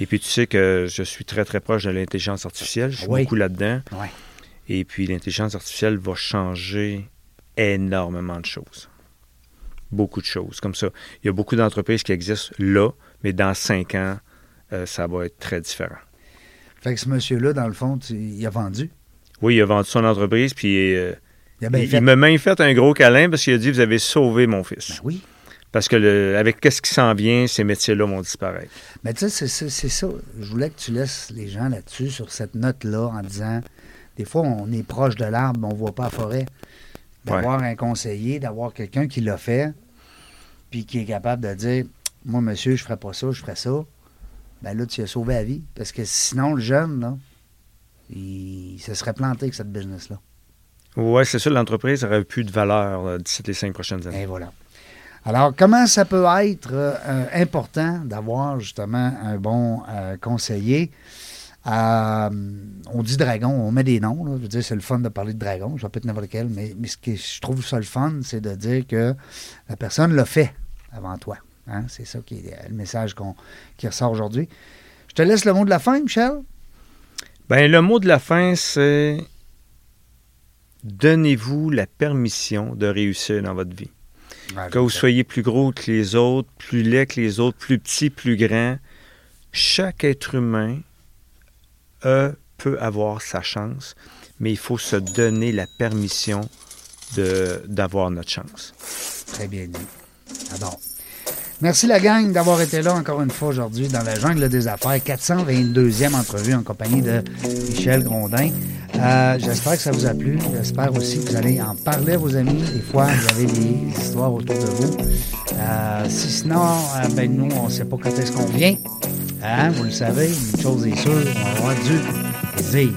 Et puis, tu sais que je suis très, très proche de l'intelligence artificielle. Je suis Oui. beaucoup là-dedans. Ouais. Et puis, l'intelligence artificielle va changer énormément de choses. Beaucoup de choses. Comme ça, il y a beaucoup d'entreprises qui existent là, mais dans cinq ans, euh, ça va être très différent. Fait que ce monsieur-là, dans le fond, il a vendu. Oui, il a vendu son entreprise, puis euh, Il fait. m'a même fait un gros câlin parce qu'il a dit Vous avez sauvé mon fils. Ben oui. Parce que le- avec qu'est-ce qui s'en vient, ces métiers-là vont disparaître. Mais tu sais, c'est ça. Je voulais que tu laisses les gens là-dessus, sur cette note-là, en disant des fois, on est proche de l'arbre, mais on ne voit pas la forêt. D'avoir un conseiller, d'avoir quelqu'un qui l'a fait, puis qui est capable de dire Moi, monsieur, je ne ferais pas ça, je ferais ça. Ben là, tu as sauvé la vie. Parce que sinon, le jeune, là, il se serait planté avec cette business-là. Oui, c'est ça, l'entreprise aurait plus de valeur euh, d'ici les cinq prochaines années. Et voilà. Alors, comment ça peut être euh, important d'avoir justement un bon euh, conseiller? Euh, on dit dragon, on met des noms. là. Je veux dire, c'est le fun de parler de dragon. Je vais peut-être n'importe lequel, mais, mais ce que je trouve ça le fun, c'est de dire que la personne l'a fait avant toi. Hein? C'est ça qui est le message qu'on, qui ressort aujourd'hui. Je te laisse le mot de la fin, Michel. Ben, le mot de la fin, c'est donnez-vous la permission de réussir dans votre vie. Que vous soyez plus gros que les autres, plus laid que les autres, plus petit, plus grand, chaque être humain euh, peut avoir sa chance, mais il faut se donner la permission d'avoir notre chance. Très bien dit. J'adore. Merci la gang d'avoir été là encore une fois aujourd'hui dans la jungle des affaires. 422e entrevue en compagnie de Michel Grondin. Euh, J'espère que ça vous a plu. J'espère aussi que vous allez en parler à vos amis. Des fois, vous avez des histoires autour de vous. Euh, si sinon, euh, ben nous, on ne sait pas quand est-ce qu'on vient. Hein, vous le savez, une chose est sûre, on avoir du plaisir.